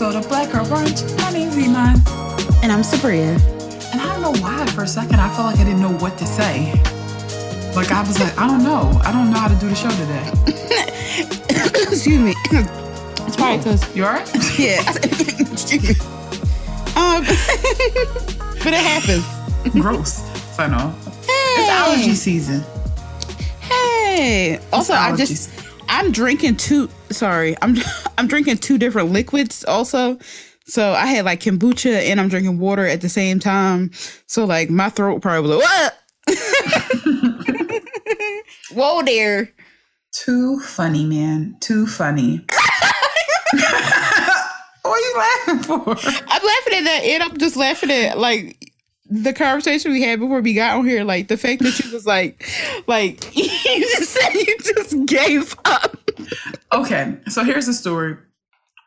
episode of Black Girl Brunch. My name's Iman. And I'm Sabria. And I don't know why for a second I felt like I didn't know what to say. Like I was like, I don't know. I don't know how to do the show today. Excuse me. It's probably because You alright? yeah. Excuse me. Um, but it happens. Gross. So no. It's Hey. allergy season. Hey. Also, I just I'm drinking two. Sorry, I'm I'm drinking two different liquids. Also, so I had like kombucha and I'm drinking water at the same time. So like my throat probably was like what? Whoa there. Too funny, man. Too funny. what are you laughing for? I'm laughing at that, and I'm just laughing at like the conversation we had before we got on here. Like the fact that you was like, like you just said you just gave up. Okay, so here's the story.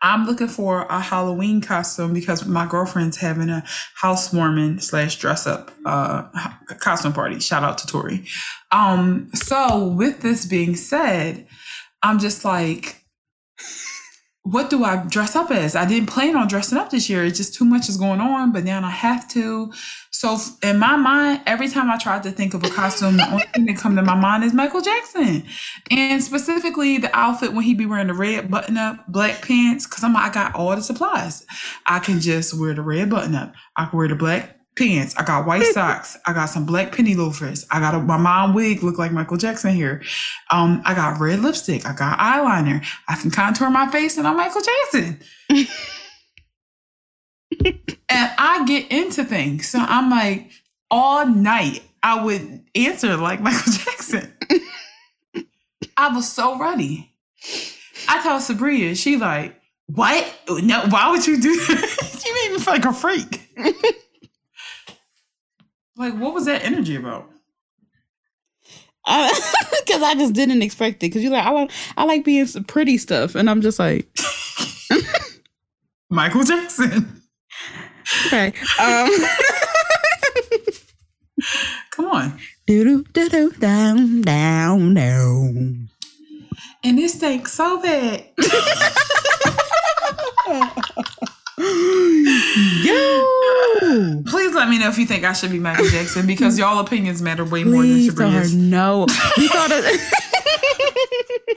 I'm looking for a Halloween costume because my girlfriend's having a housewarming slash dress up uh costume party. Shout out to Tori. Um, so with this being said, I'm just like, what do I dress up as? I didn't plan on dressing up this year. It's just too much is going on, but now I have to. So in my mind, every time I tried to think of a costume, the only thing that come to my mind is Michael Jackson. And specifically the outfit when he be wearing the red button up, black pants, because I'm I got all the supplies. I can just wear the red button up. I can wear the black pants. I got white socks. I got some black penny loafers. I got a, my mom wig look like Michael Jackson here. Um, I got red lipstick. I got eyeliner. I can contour my face and I'm Michael Jackson. and I get into things. So I'm like, all night I would answer like Michael Jackson. I was so ready. I told Sabria, she like, what? No, why would you do that? she made me feel like a freak. Like, what was that energy about? Because I just didn't expect it. Because you're like, I like, I like being some pretty stuff, and I'm just like, Michael Jackson. okay. Um, Come on. do do do do down down down. And this stinks so bad. Yo. Please let me know if you think I should be Michael Jackson because y'all opinions matter way more than Please, darn, no. You thought it.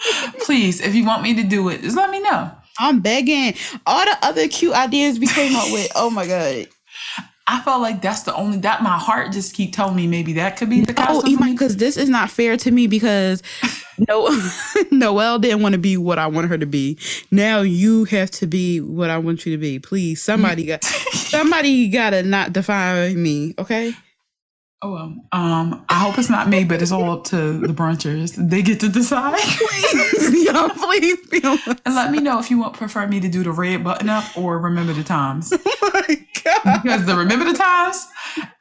Please, if you want me to do it, just let me know. I'm begging. All the other cute ideas we came up with. Oh my god. I felt like that's the only that my heart just keep telling me maybe that could be the Oh, because this is not fair to me because no Noelle didn't want to be what I want her to be. Now you have to be what I want you to be. Please, somebody got somebody gotta not define me, okay? Oh, well, um, I hope it's not me, but it's all up to the brunchers. They get to decide. Y'all, please be and let me know if you want prefer me to do the red button up or remember the times. my god. Because the remember the times,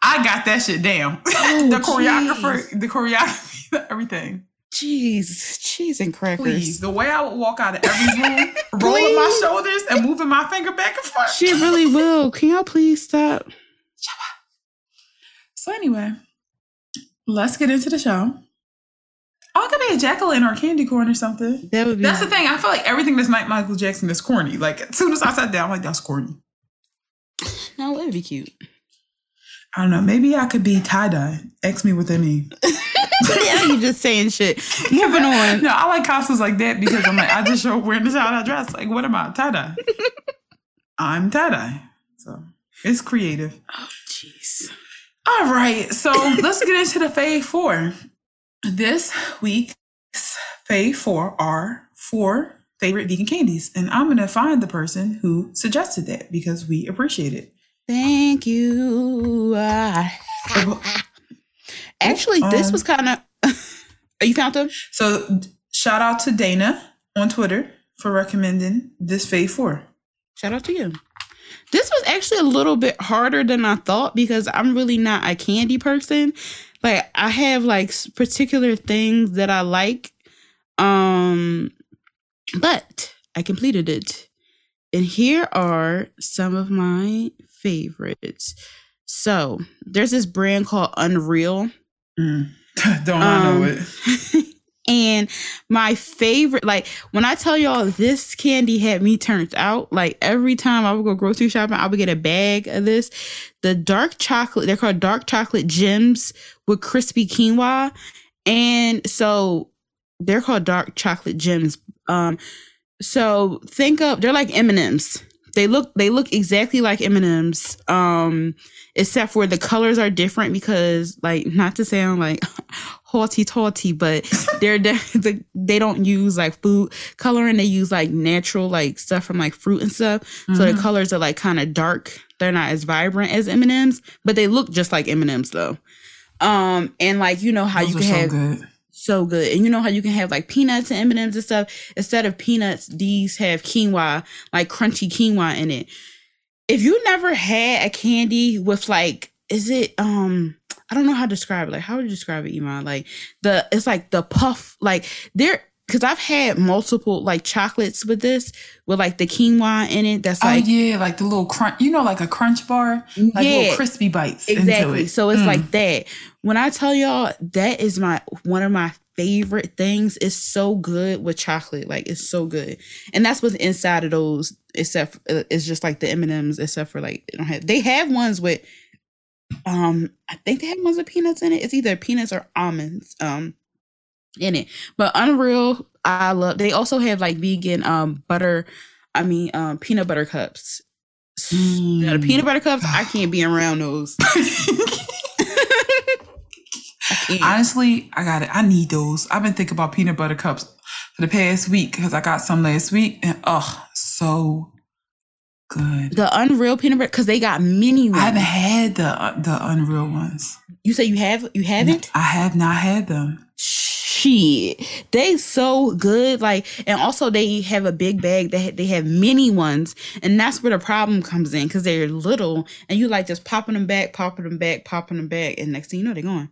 I got that shit down. the choreographer, jeez. the choreography, everything. Jeez, cheese and crackers. Please, the way I would walk out of every room, rolling my shoulders and moving my finger back and forth. She really will. Can y'all please stop? So anyway, let's get into the show. Oh, it could be a Jacqueline or a candy corn or something. That would be That's the thing. I feel like everything that's not Michael Jackson is corny. Like as soon as I sat down, I'm like that's corny. no, that'd be cute. I don't know. Maybe I could be tie dye. X me what that means. yeah, you just saying shit. Moving on. No, I like costumes like that because I'm like I just show up wearing this how I dress. Like what am I tie dye? I'm tie dye. So it's creative. Oh, jeez. All right, so let's get into the Fave Four. This week's Fave Four are four favorite vegan candies, and I'm gonna find the person who suggested that because we appreciate it. Thank you. Actually, this Um, was kind of. you found them? So shout out to Dana on Twitter for recommending this Fave Four. Shout out to you. This was actually a little bit harder than I thought because I'm really not a candy person. Like I have like particular things that I like. Um but I completed it. And here are some of my favorites. So, there's this brand called Unreal. Mm. Don't I know Um, it? And my favorite, like when I tell y'all this candy had me turned out, like every time I would go grocery shopping, I would get a bag of this. The dark chocolate, they're called dark chocolate gems with crispy quinoa. And so they're called dark chocolate gems. Um, so think of they're like M&Ms. They look they look exactly like M&Ms. Um, except for the colors are different because like not to sound like haughty taughty, but they're de- they don't use like food coloring. They use like natural like stuff from like fruit and stuff. Mm-hmm. So the mm-hmm. colors are like kind of dark. They're not as vibrant as M and M's, but they look just like M and M's though. Um, and like you know how Those you can have. Good. So good, and you know how you can have like peanuts and M and stuff. Instead of peanuts, these have quinoa, like crunchy quinoa in it. If you never had a candy with like, is it um I don't know how to describe it. Like, how would you describe it, Iman? Like the it's like the puff, like there because I've had multiple like chocolates with this with like the quinoa in it. That's like oh yeah, like the little crunch. You know, like a crunch bar, like yeah, little crispy bites. Exactly. It. So it's mm. like that. When I tell y'all that is my one of my favorite things. It's so good with chocolate. Like it's so good, and that's what's inside of those. Except for, uh, it's just like the M and M's. Except for like they don't have. They have ones with um i think they have ones with peanuts in it it's either peanuts or almonds um in it but unreal i love they also have like vegan um butter i mean um peanut butter cups mm. the peanut butter cups i can't be around those honestly i got it i need those i've been thinking about peanut butter cups for the past week because i got some last week and oh so good. The Unreal peanut butter because they got mini ones. I haven't had the uh, the Unreal ones. You say you have you haven't? I have not had them. Shit, they so good. Like, and also they have a big bag. They they have mini ones, and that's where the problem comes in because they're little, and you like just popping them back, popping them back, popping them back, and next thing you know they're gone.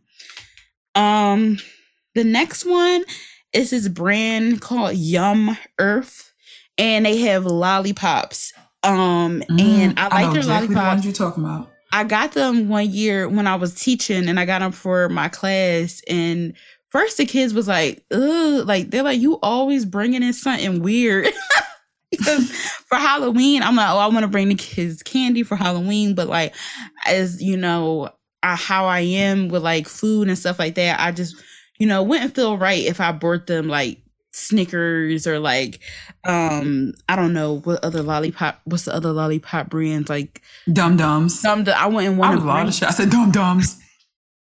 Um, the next one is this brand called Yum Earth, and they have lollipops um, mm, and I like I their exactly lollipops. The you talking about? I got them one year when I was teaching, and I got them for my class. And first, the kids was like, "Ugh," like they're like, "You always bringing in something weird." because for Halloween, I'm like, "Oh, I want to bring the kids candy for Halloween," but like, as you know, I, how I am with like food and stuff like that, I just, you know, wouldn't feel right if I bought them like Snickers or like um I don't know what other lollipop what's the other lollipop brands like Dum Dums. Dum I wouldn't want to lot of shit. I said Dum Dums.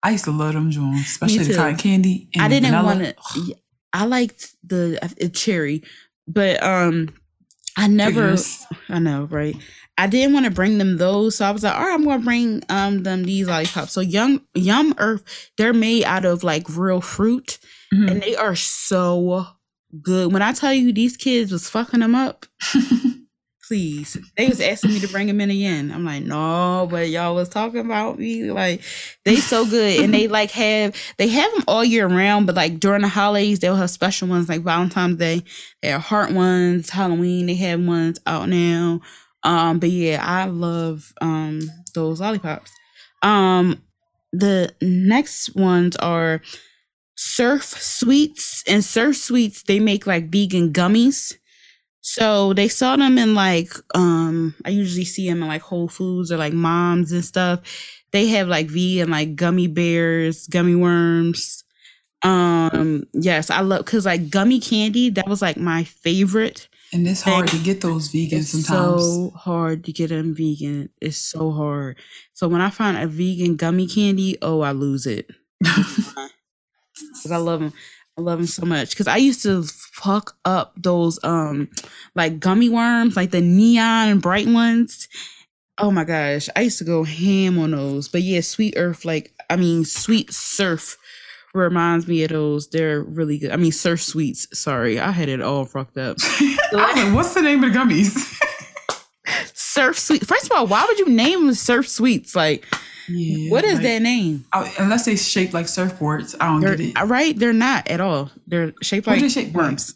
I used to love them joints, especially the cotton candy. I didn't want to. I liked the uh, cherry, but um, I never. Figures. I know, right? I didn't want to bring them those, so I was like, all right, I'm gonna bring um them these lollipops. So Yum Yum Earth, they're made out of like real fruit, mm-hmm. and they are so good. When I tell you these kids was fucking them up, please. They was asking me to bring them in again. I'm like, no, but y'all was talking about me. Like, they so good. and they like have they have them all year round, but like during the holidays, they'll have special ones like Valentine's Day. They have heart ones, Halloween, they have ones out now. Um, but yeah, I love um those lollipops. Um the next ones are Surf Sweets and Surf Sweets they make like vegan gummies. So they sell them in like um I usually see them in like Whole Foods or like Moms and stuff. They have like vegan like gummy bears, gummy worms. Um yes, I love cuz like gummy candy that was like my favorite. And it's hard to get those vegan it's sometimes. So hard to get them vegan. It's so hard. So when I find a vegan gummy candy, oh, I lose it. because I love them. I love them so much because I used to fuck up those um like gummy worms, like the neon and bright ones. Oh my gosh, I used to go ham on those. But yeah, Sweet Earth, like I mean, Sweet Surf reminds me of those. They're really good. I mean, Surf Sweets. Sorry, I had it all fucked up. What's the name of the gummies? Surf Sweet. First of all, why would you name them Surf Sweets? Like yeah, what is like, that name? I, unless they shaped like surfboards, I don't they're, get it. Uh, right? They're not at all. They're shaped like shaped worms.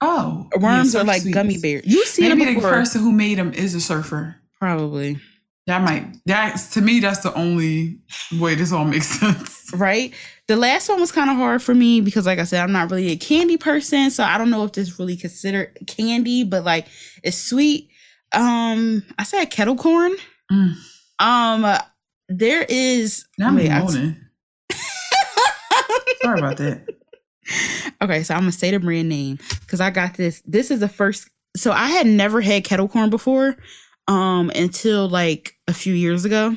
Oh, like? Oh, worms yeah, are like sweets. gummy bears. You see Maybe the person who made them is a surfer. Probably. That might that's to me that's the only way this all makes sense. right? The last one was kind of hard for me because, like I said, I'm not really a candy person, so I don't know if this really considered candy, but like it's sweet. Um, I said kettle corn. Mm. Um, there is. Now I'm wait, I- moaning. Sorry about that. okay, so I'm gonna say the brand name because I got this. This is the first. So I had never had kettle corn before, um, until like a few years ago.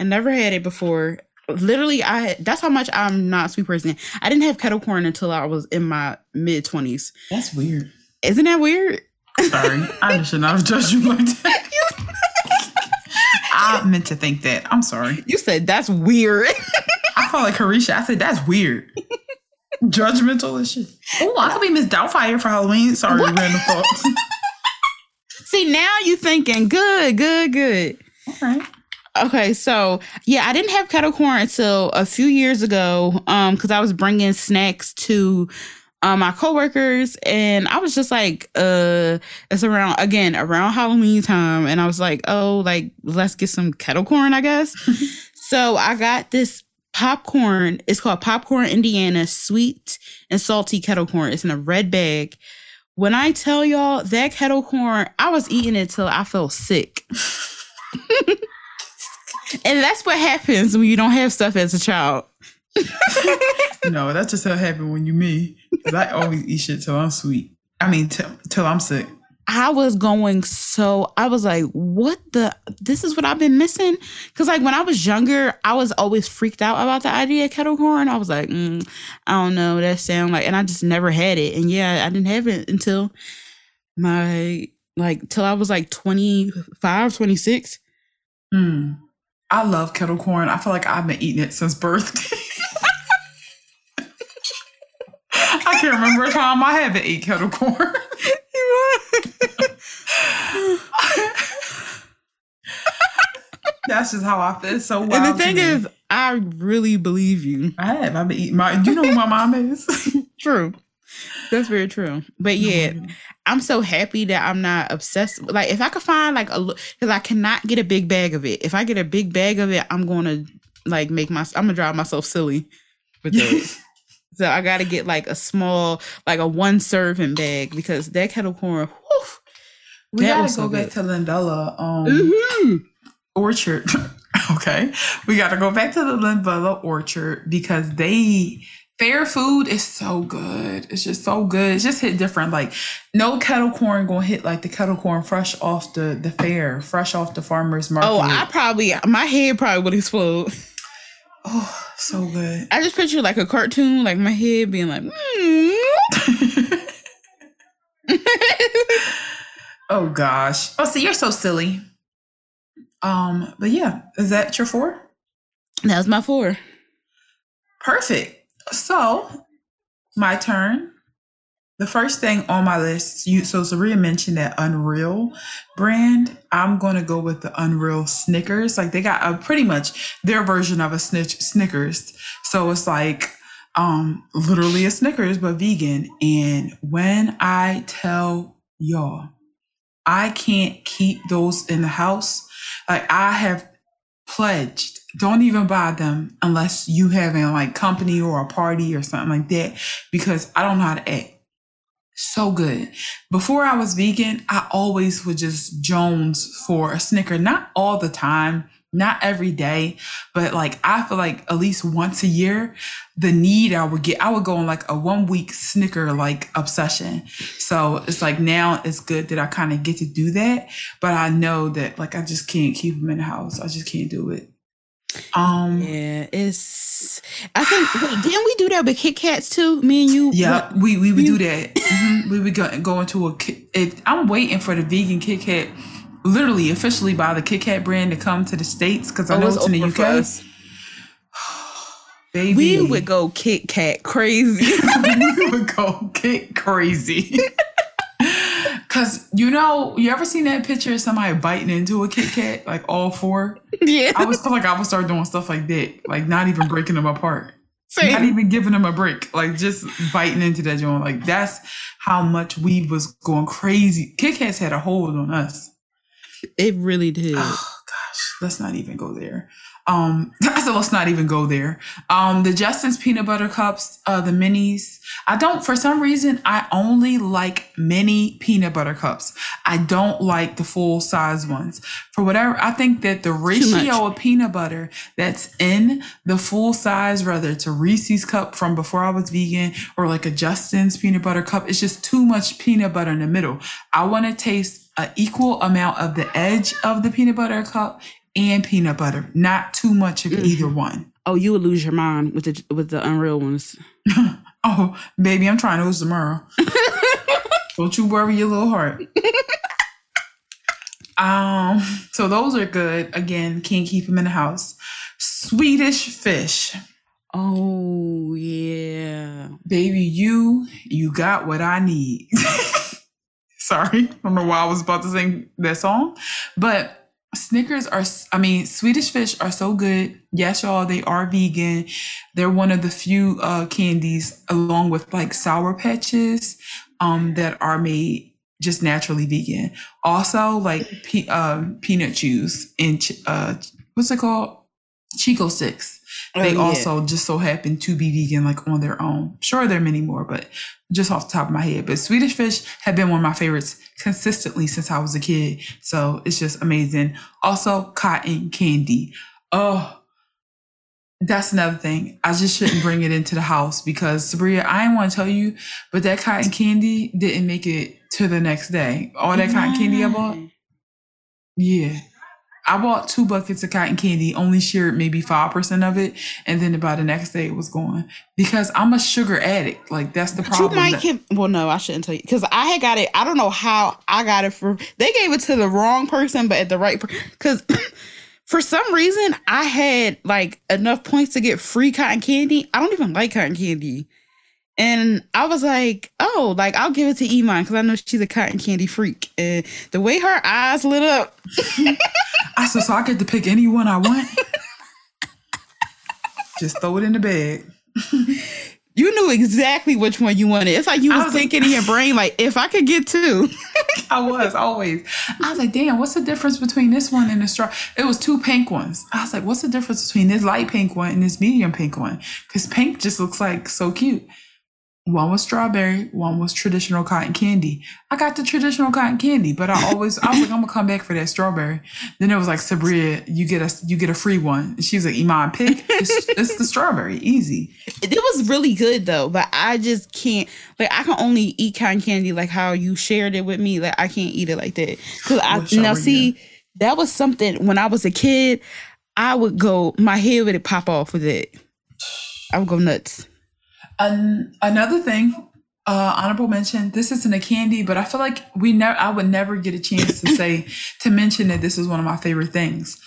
I never had it before. Literally, I that's how much I'm not a sweet person. I didn't have kettle corn until I was in my mid twenties. That's weird. Isn't that weird? Sorry. I should not have judged you like that. I meant to think that. I'm sorry. You said that's weird. I felt like Harisha. I said that's weird. Judgmental as shit. Oh, I could be Miss Doubtfire for Halloween. Sorry, What? random thoughts. See, now you thinking good, good, good. Right. Okay, so yeah, I didn't have kettle corn until a few years ago, um, because I was bringing snacks to um my coworkers, and I was just like, uh, it's around again around Halloween time, and I was like, oh, like let's get some kettle corn, I guess. so I got this popcorn. It's called Popcorn Indiana Sweet and Salty Kettle Corn. It's in a red bag. When I tell y'all that kettle corn, I was eating it till I felt sick. And that's what happens when you don't have stuff as a child. No, that's just how it happened when you me. Cause I always eat shit till I'm sweet. I mean, till, till I'm sick. I was going so I was like, what the this is what I've been missing? Cause like when I was younger, I was always freaked out about the idea of kettle corn. I was like, mm, I don't know, that sound like and I just never had it. And yeah, I didn't have it until my like till I was like 25, 26. Mm. I love kettle corn. I feel like I've been eating it since birth. I can't remember a time I haven't ate kettle corn. That's just how I feel. It's so wild. and the thing is, I really believe you. I have. I've been eating my. You know who my mom is. True. That's very true. But yeah, I'm so happy that I'm not obsessed. Like, if I could find like a, because I cannot get a big bag of it. If I get a big bag of it, I'm going to like make my, I'm gonna drive myself silly with that. so I got to get like a small, like a one serving bag because that kettle corn. whew, we gotta go so back to Lindella um, mhm. Orchard. okay, we gotta go back to the Lindella Orchard because they their food is so good. It's just so good. It's just hit different. Like no kettle corn gonna hit like the kettle corn fresh off the the fair, fresh off the farmers market. Oh, I probably, my head probably would explode. oh so good. I just picture like a cartoon, like my head being like, mm. oh gosh. Oh, see, you're so silly. Um, but yeah, is that your four? that was my four. Perfect. So, my turn. The first thing on my list, you so Sabria mentioned that Unreal brand. I'm gonna go with the Unreal Snickers. Like they got a pretty much their version of a snitch Snickers. So it's like um literally a Snickers but vegan. And when I tell y'all, I can't keep those in the house. Like I have pledged don't even buy them unless you having like company or a party or something like that because I don't know how to act. So good. Before I was vegan, I always would just Jones for a Snicker, not all the time, not every day, but like I feel like at least once a year, the need I would get, I would go on like a one week Snicker like obsession. So it's like now it's good that I kind of get to do that, but I know that like I just can't keep them in the house. I just can't do it. Um, Yeah, it's. I think wait, didn't we do that with Kit Kats too? Me and you. Yeah, What- we, we would do that. Mhm. We would go, go into a. If, I'm waiting for the vegan Kit Kat, literally officially by the Kit Kat brand to come to the states because I Oh, know it's in the UK. Baby, We would go Kit Kat crazy. we would go get crazy. Cause you know, you ever seen that picture of somebody biting into a Kit Kat, like all four? yeah. I was feel like I would start doing stuff like that, like not even breaking them apart. Same. not even giving them a break, like just biting into that joint. Like that's how much we was going crazy. Kit Kats had a hold on us. It really did. Oh gosh, let's not even go there. Um, I said let's not even go there. Um, the Justin's peanut butter cups, uh, the minis. I don't for some reason I only like mini peanut butter cups. I don't like the full size ones. For whatever I think that the ratio of peanut butter that's in the full size, whether it's a Reese's cup from before I was vegan or like a Justin's peanut butter cup, it's just too much peanut butter in the middle. I want to taste an equal amount of the edge of the peanut butter cup and peanut butter, not too much of either one. Oh, you would lose your mind with the with the unreal ones. oh, baby, I'm trying to lose tomorrow. Don't you worry your little heart. um, so those are good. Again, can't keep them in the house. Swedish fish. Oh yeah. Baby, you you got what I need. Sorry, I don't know why I was about to sing that song, but Snickers are, I mean, Swedish fish are so good. Yes, y'all, they are vegan. They're one of the few uh, candies, along with like Sour Patches, um, that are made just naturally vegan. Also, like pe- uh, Peanut Chews and uh, what's it called? Chick-O-Sticks. Oh, Oh, they yeah. also just so happen to be vegan, like on their own. Sure, there are many more, but just off the top of my head. But Swedish fish have been one of my favorites consistently since I was a kid. So it's just amazing. Also, cotton candy. Oh, that's another thing. I just shouldn't bring it into the house because Sabria, I didn't want to tell you, but that cotton candy didn't make it to the next day. All that cotton candy I bought. Yeah. I bought two buckets of cotton candy, only shared maybe 5% of it. And then about the next day it was gone because I'm a sugar addict. Like that's the problem. You might that- give, well, no, I shouldn't tell you because I had got it. I don't know how I got it for, they gave it to the wrong person, but at the right, because for some reason I had like enough points to get free cotton candy. I don't even like cotton candy. And I was like, oh, like I'll give it to Iman because I know she's a cotton candy freak. And the way her eyes lit up. I said, so I get to pick any one I want. Just throw it in the bag. you knew exactly which one you wanted. It's like you was, was thinking in your brain, like, if I could get two. I was always. I was like, damn, what's the difference between this one and the straw? It was two pink ones. I was like, what's the difference between this light pink one and this medium pink one? Because pink just looks like so cute. One was strawberry, one was traditional cotton candy. I got the traditional cotton candy, but I always I was like, I'm gonna come back for that strawberry. Then it was like Sabria, you get a you get a free one. And she was like, Iman, pick. It's, it's the strawberry, easy. It was really good though, but I just can't like I can only eat cotton candy like how you shared it with me. Like I can't eat it like that. Cause I now see that was something when I was a kid, I would go my head would pop off with it. I would go nuts. An- another thing, uh, honorable mention. This isn't a candy, but I feel like we never. I would never get a chance to say to mention that this is one of my favorite things.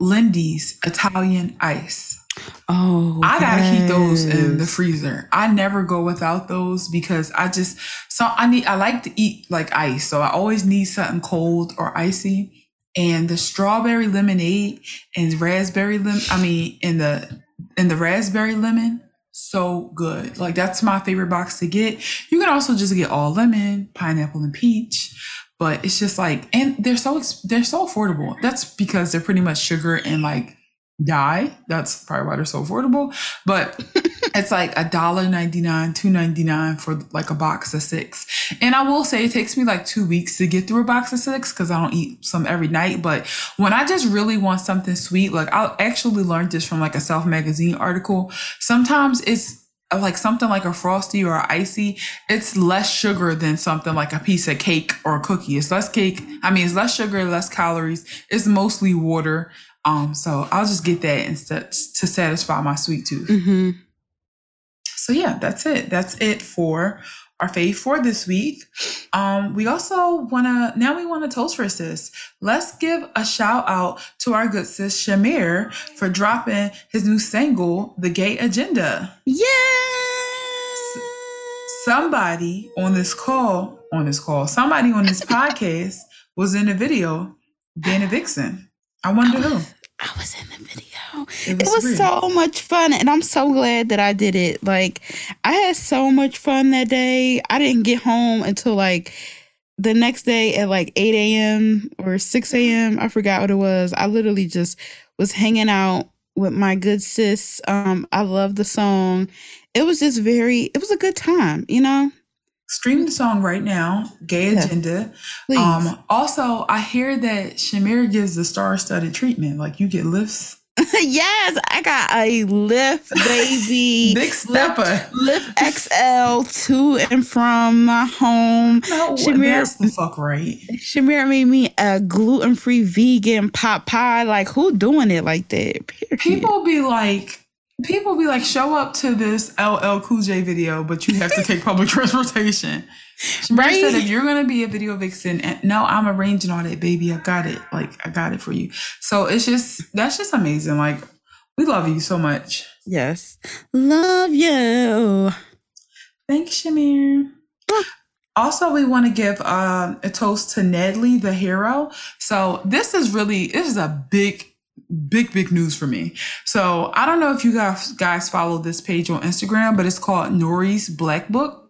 Lindy's Italian ice. Oh, I gotta yes. keep those in the freezer. I never go without those because I just so I need. I like to eat like ice, so I always need something cold or icy. And the strawberry lemonade and raspberry lemon. I mean, in the in the raspberry lemon so good. Like that's my favorite box to get. You can also just get all lemon, pineapple, and peach. But it's just like, and they're so they're so affordable. That's because they're pretty much sugar and like dye. That's probably why they're so affordable. But it's like a dollar ninety nine, two ninety nine for like a box of six. And I will say it takes me like two weeks to get through a box of six because I don't eat some every night. But when I just really want something sweet, like I actually learned this from like a Self magazine article. Sometimes it's uh, like something like a frosty or icy, it's less sugar than something like a piece of cake or a cookie. It's less cake. I mean, it's less sugar, less calories. It's mostly water. Um, so I'll just get that instead to satisfy my sweet tooth. Mm-hmm. So yeah, that's it. That's it for our fave for this week. Um, we also wanna now we want to toast for sis. Let's give a shout out to our good sis Shamir for dropping his new single, The Gay Agenda. Yeah. Somebody on this call, on this call, somebody on this podcast was in the video being a vixen. I wonder who. I was in the video. It was, it was so much fun, and I'm so glad that I did it. Like, I had so much fun that day. I didn't get home until like the next day at like 8 a.m. or 6 a.m. I forgot what it was. I literally just was hanging out with my good sis. Um, I love the song. It was just very, it was a good time, you know? Stream the song right now, Gay Yeah. Agenda. Please. Um, also, I hear that Shamir gives the star-studded treatment. Like you get lifts, yes, I got a lift, baby. big stepper. Lift, XL to and from my home. No, Shamir- that's the fuck right. Shamir made me a gluten free vegan pot pie. Like, who doing it like that? Period. People be like, people be like, show up to this LL Cool J video, but you have to take public transportation. Shamir Right? said, if you're gonna be a video vixen, and no, I'm arranging all that, baby. I got it. Like, I got it for you. So it's just that's just amazing. Like, we love you so much. Yes. Love you. Thanks, Shamir. Also, we want to give uh, a toast to Natalie, the hero. So this is really this is a big, big, big news for me. So I don't know if you guys guys follow this page on Instagram, but it's called Nori's Black Book.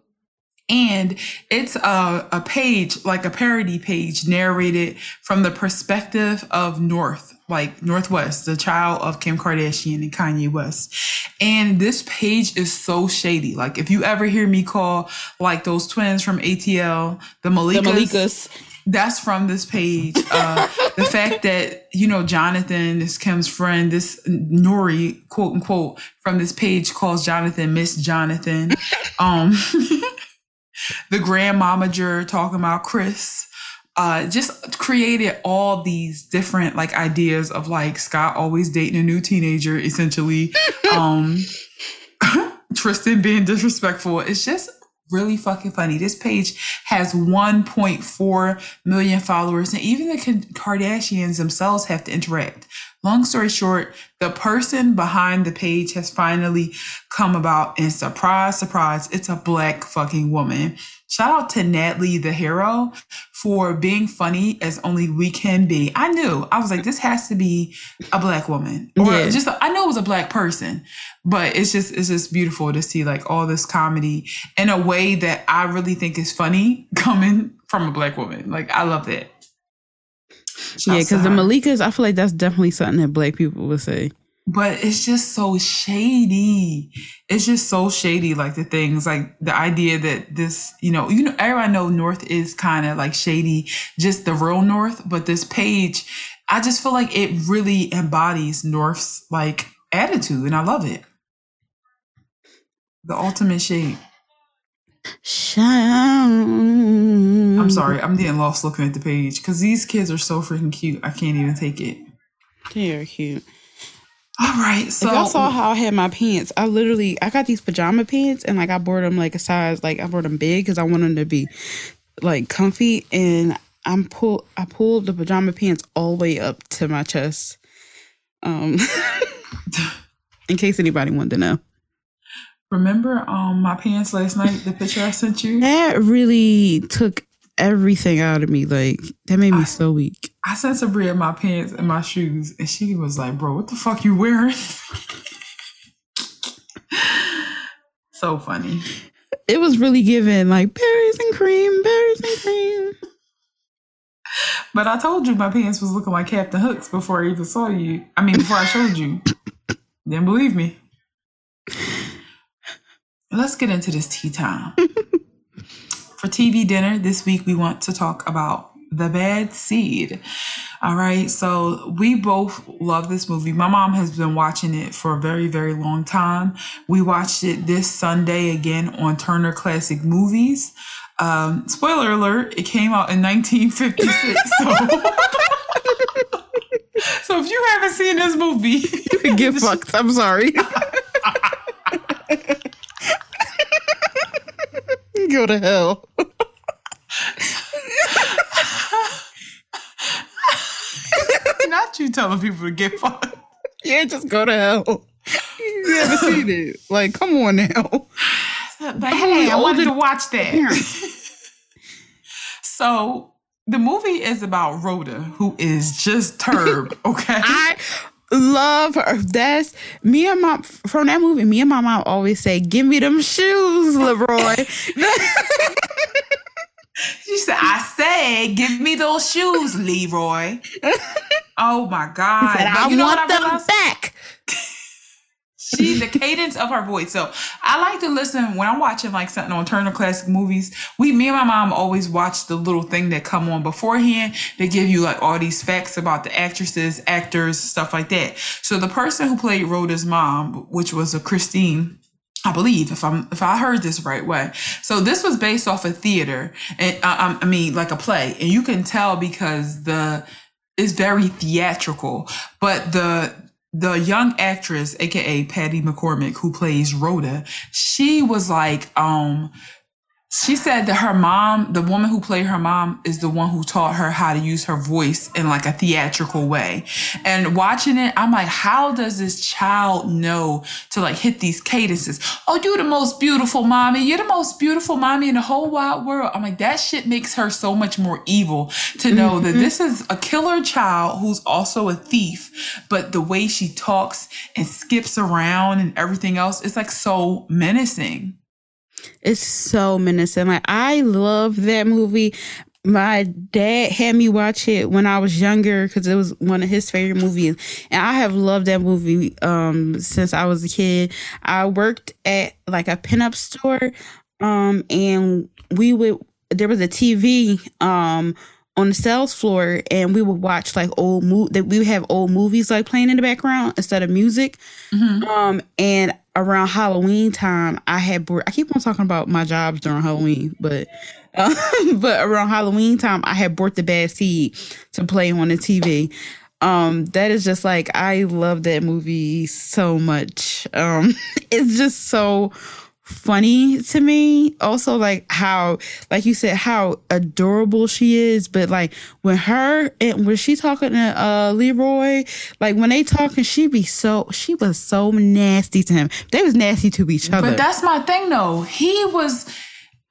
And it's a, a page, like a parody page, narrated from the perspective of North, like Northwest, the child of Kim Kardashian and Kanye West. And this page is so shady. Like, if you ever hear me call like those twins from ATL, the Malikas, The Malikas. That's from this page. Uh, the fact that, you know, Jonathan is Kim's friend, this Nori, quote unquote, from this page calls Jonathan Miss Jonathan. Um, the grandmomager talking about Kris. Uh, just created all these different like ideas of like Scott always dating a new teenager, essentially. Um, Tristan being disrespectful. It's just really fucking funny. This page has 1.4 million followers, and even the Kardashians themselves have to interact. Long story short, the person behind the page has finally come about, and surprise, surprise, it's a black fucking woman. Shout out to Natalie, the hero, for being funny as only we can be. I knew. I was like, this has to be a black woman. Or Yeah. just I know it was a black person. But it's just it's just beautiful to see like all this comedy in a way that I really think is funny coming from a black woman. Like I love that. Yeah, because the. Malikas, I feel like that's definitely something that black people would say. But it's just so shady. It's just so shady. Like the things, like the idea that this, you know, you know, everybody know North is kind of like shady, just the real North. But this page, I just feel like it really embodies North's like attitude, and I love it. The ultimate shade. Shine. I'm sorry, I'm getting lost looking at the page because these kids are so freaking cute. I can't even take it. They're cute. All right, so if y'all saw how I had my pants, I literally I got these pajama pants and like I bought them like a size like I bought them big because I want them to be like comfy and I'm pull I pulled the pajama pants all the way up to my chest. Um, in case anybody wanted to know, remember um my pants last night, the picture I sent you? that really took everything out of me. Like that made me I- so weak. I sent Sabria my pants and my shoes, and she was like, "Bro, what the fuck you wearing?" so funny. It was really given like berries and cream, berries and cream. But I told you my pants was looking like Captain Hooks before I even saw you. I mean, before I showed you. Didn't believe me. Let's get into this tea time. For TV dinner this week, we want to talk about The Bad Seed. All right, so we both love this movie. My mom has been watching it for a very, very long time. We watched it this Sunday again on Turner Classic Movies. Um, spoiler alert, it came out in 1956. So, so if you haven't seen this movie, you can Get fucked. I'm sorry. Go to hell. Not you telling people to get fucked. Yeah, just go to hell. You haven't seen it. Like, come on now. But hey, I wanted to watch that. so the movie is about Rhoda, who is just turb. Okay. I love her. That's me and my from that movie. Me and my mom always say, "Give me them shoes, Leroy." She said, I said, give me those shoes, Leroy. oh my God. Said, I you know want I them realized? back. She, the cadence of her voice. So I like to listen when I'm watching like something on Turner Classic Movies. We, me and my mom always watch the little thing that come on beforehand. They give you like all these facts about the actresses, actors, stuff like that. So the person who played Rhoda's mom, which was a Christine, I believe if I'm if I heard this right way. So this was based off a theater, and uh, I mean like a play, and you can tell because the it's very theatrical. But the the young actress, aka Patty McCormack, who plays Rhoda, she was like, um, she said that her mom, the woman who played her mom, is the one who taught her how to use her voice in like a theatrical way. And watching it, I'm like, how does this child know to like hit these cadences? Oh, you're the most beautiful mommy. You're the most beautiful mommy in the whole wide world. I'm like, that shit makes her so much more evil to know that mm-hmm. this is a killer child who's also a thief. But the way she talks and skips around and everything else, it's like so menacing. It's so menacing. Like I love that movie. My dad had me watch it when I was younger because it was one of his favorite movies, and I have loved that movie um since I was a kid. I worked at like a pinup store, um, and we would there was a TV um on the sales floor, and we would watch like old mo that we would have old movies like playing in the background instead of music. Um, and around Halloween time, I had. I keep on talking about my jobs during Halloween, but um, but around Halloween time, I had bought the bad seed to play on the TV. Um, that is just like I love that movie so much. Um, it's just so funny to me. Also, like how, like you said, how adorable she is. But like when her and when she talking to uh Leroy, like when they talking, she be so she was so nasty to him. They was nasty to each other. But that's my thing though. He was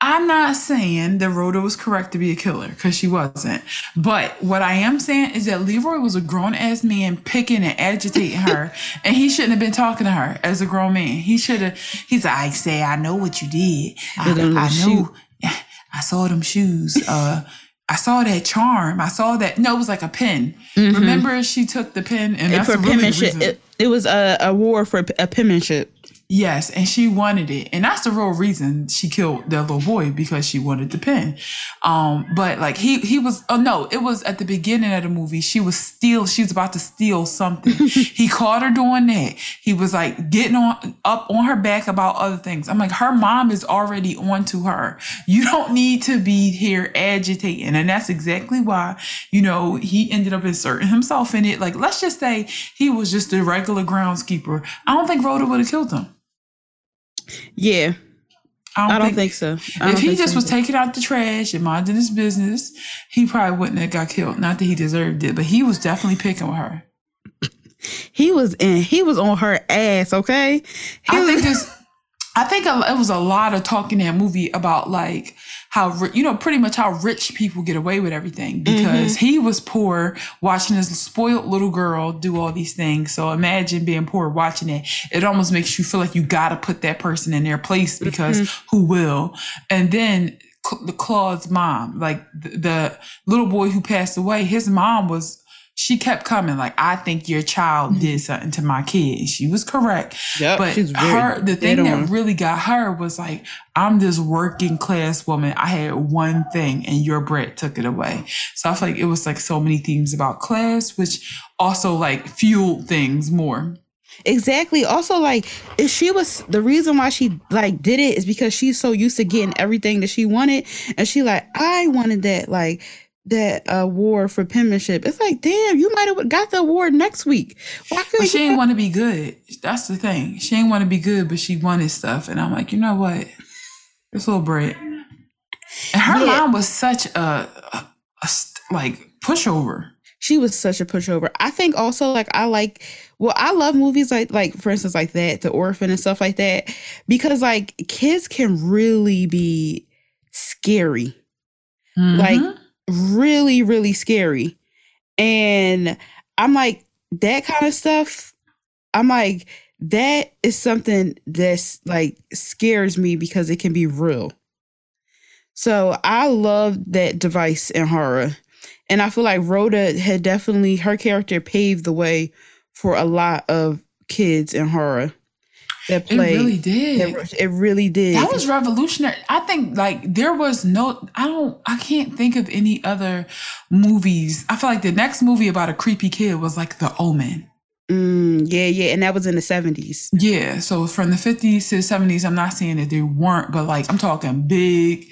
I'm not saying that Rhoda was correct to be a killer because she wasn't. But what I am saying is that Leroy was a grown ass man picking and agitating her, and he shouldn't have been talking to her as a grown man. He should have. He's like, I say, I know what you did. I, I know. I saw them shoes. Uh, I saw that charm. I saw that. No, it was like a pen. Remember, she took the pen, and that's for really penmanship, it, it was a, a war for a penmanship. Yes, and she wanted it, and that's the real reason she killed that little boy because she wanted the pen. Um, but like he he was oh no, it was at the beginning of the movie. She was steal. She was about to steal something. he caught her doing that. He was like getting on up on her back about other things. I'm like, her mom is already on to her. You don't need to be here agitating, and that's exactly why you know he ended up inserting himself in it. Like let's just say he was just a regular groundskeeper. I don't think Rhoda would have killed him. Yeah, I don't think, so. I don't if he just so was taking out the trash and minding his business, he probably wouldn't have got killed. Not that he deserved it, but he was definitely picking with her. he was in. He was on her ass. Okay. He I was- think this. I think it was a lot of talk in that movie about like how you know pretty much how rich people get away with everything because mm-hmm. he was poor watching this spoiled little girl do all these things. So imagine being poor watching it. It almost makes you feel like you got to put that person in their place because mm-hmm. who will? And then the Claude's mom, like the, the little boy who passed away, his mom was. She kept coming like I think your child mm-hmm. did something to my kid. And She was correct. Yep, but she was very her the thing that on. really got her was like I'm this working class woman. I had one thing and your bread took it away. So I feel like it was like so many themes about class, which also like fueled things more. Exactly. Also, like, if she was the reason why she like did it is because she's so used to getting everything that she wanted, and she like, I wanted that like that award for penmanship. It's like, damn, you might have got the award next week. Why But couldn't she didn't want to be good. That's the thing. She didn't want to be good, but she wanted stuff. And I'm like, you know what? This little bread. And her Yeah. mom was such a, a, a like pushover. She was such a pushover. I think also like I like well, I love movies like like for instance like that, The Orphan and stuff like that, because like kids can really be scary. Like, Mhm. Really, really scary. And I'm like, that kind of stuff, I'm like, that is something that's like scares me because it can be real. So I love that device in horror. And I feel like Rhoda had definitely her character paved the way for a lot of kids in horror that played. It really did. It, it really did. That was revolutionary. I think like there was no I don't I can't think of any other movies. I feel like the next movie about a creepy kid was like The Omen. Mm, yeah, yeah, and that was in the seventies. Yeah, so from the 50s to the 70s, I'm not saying that they weren't, but like I'm talking big,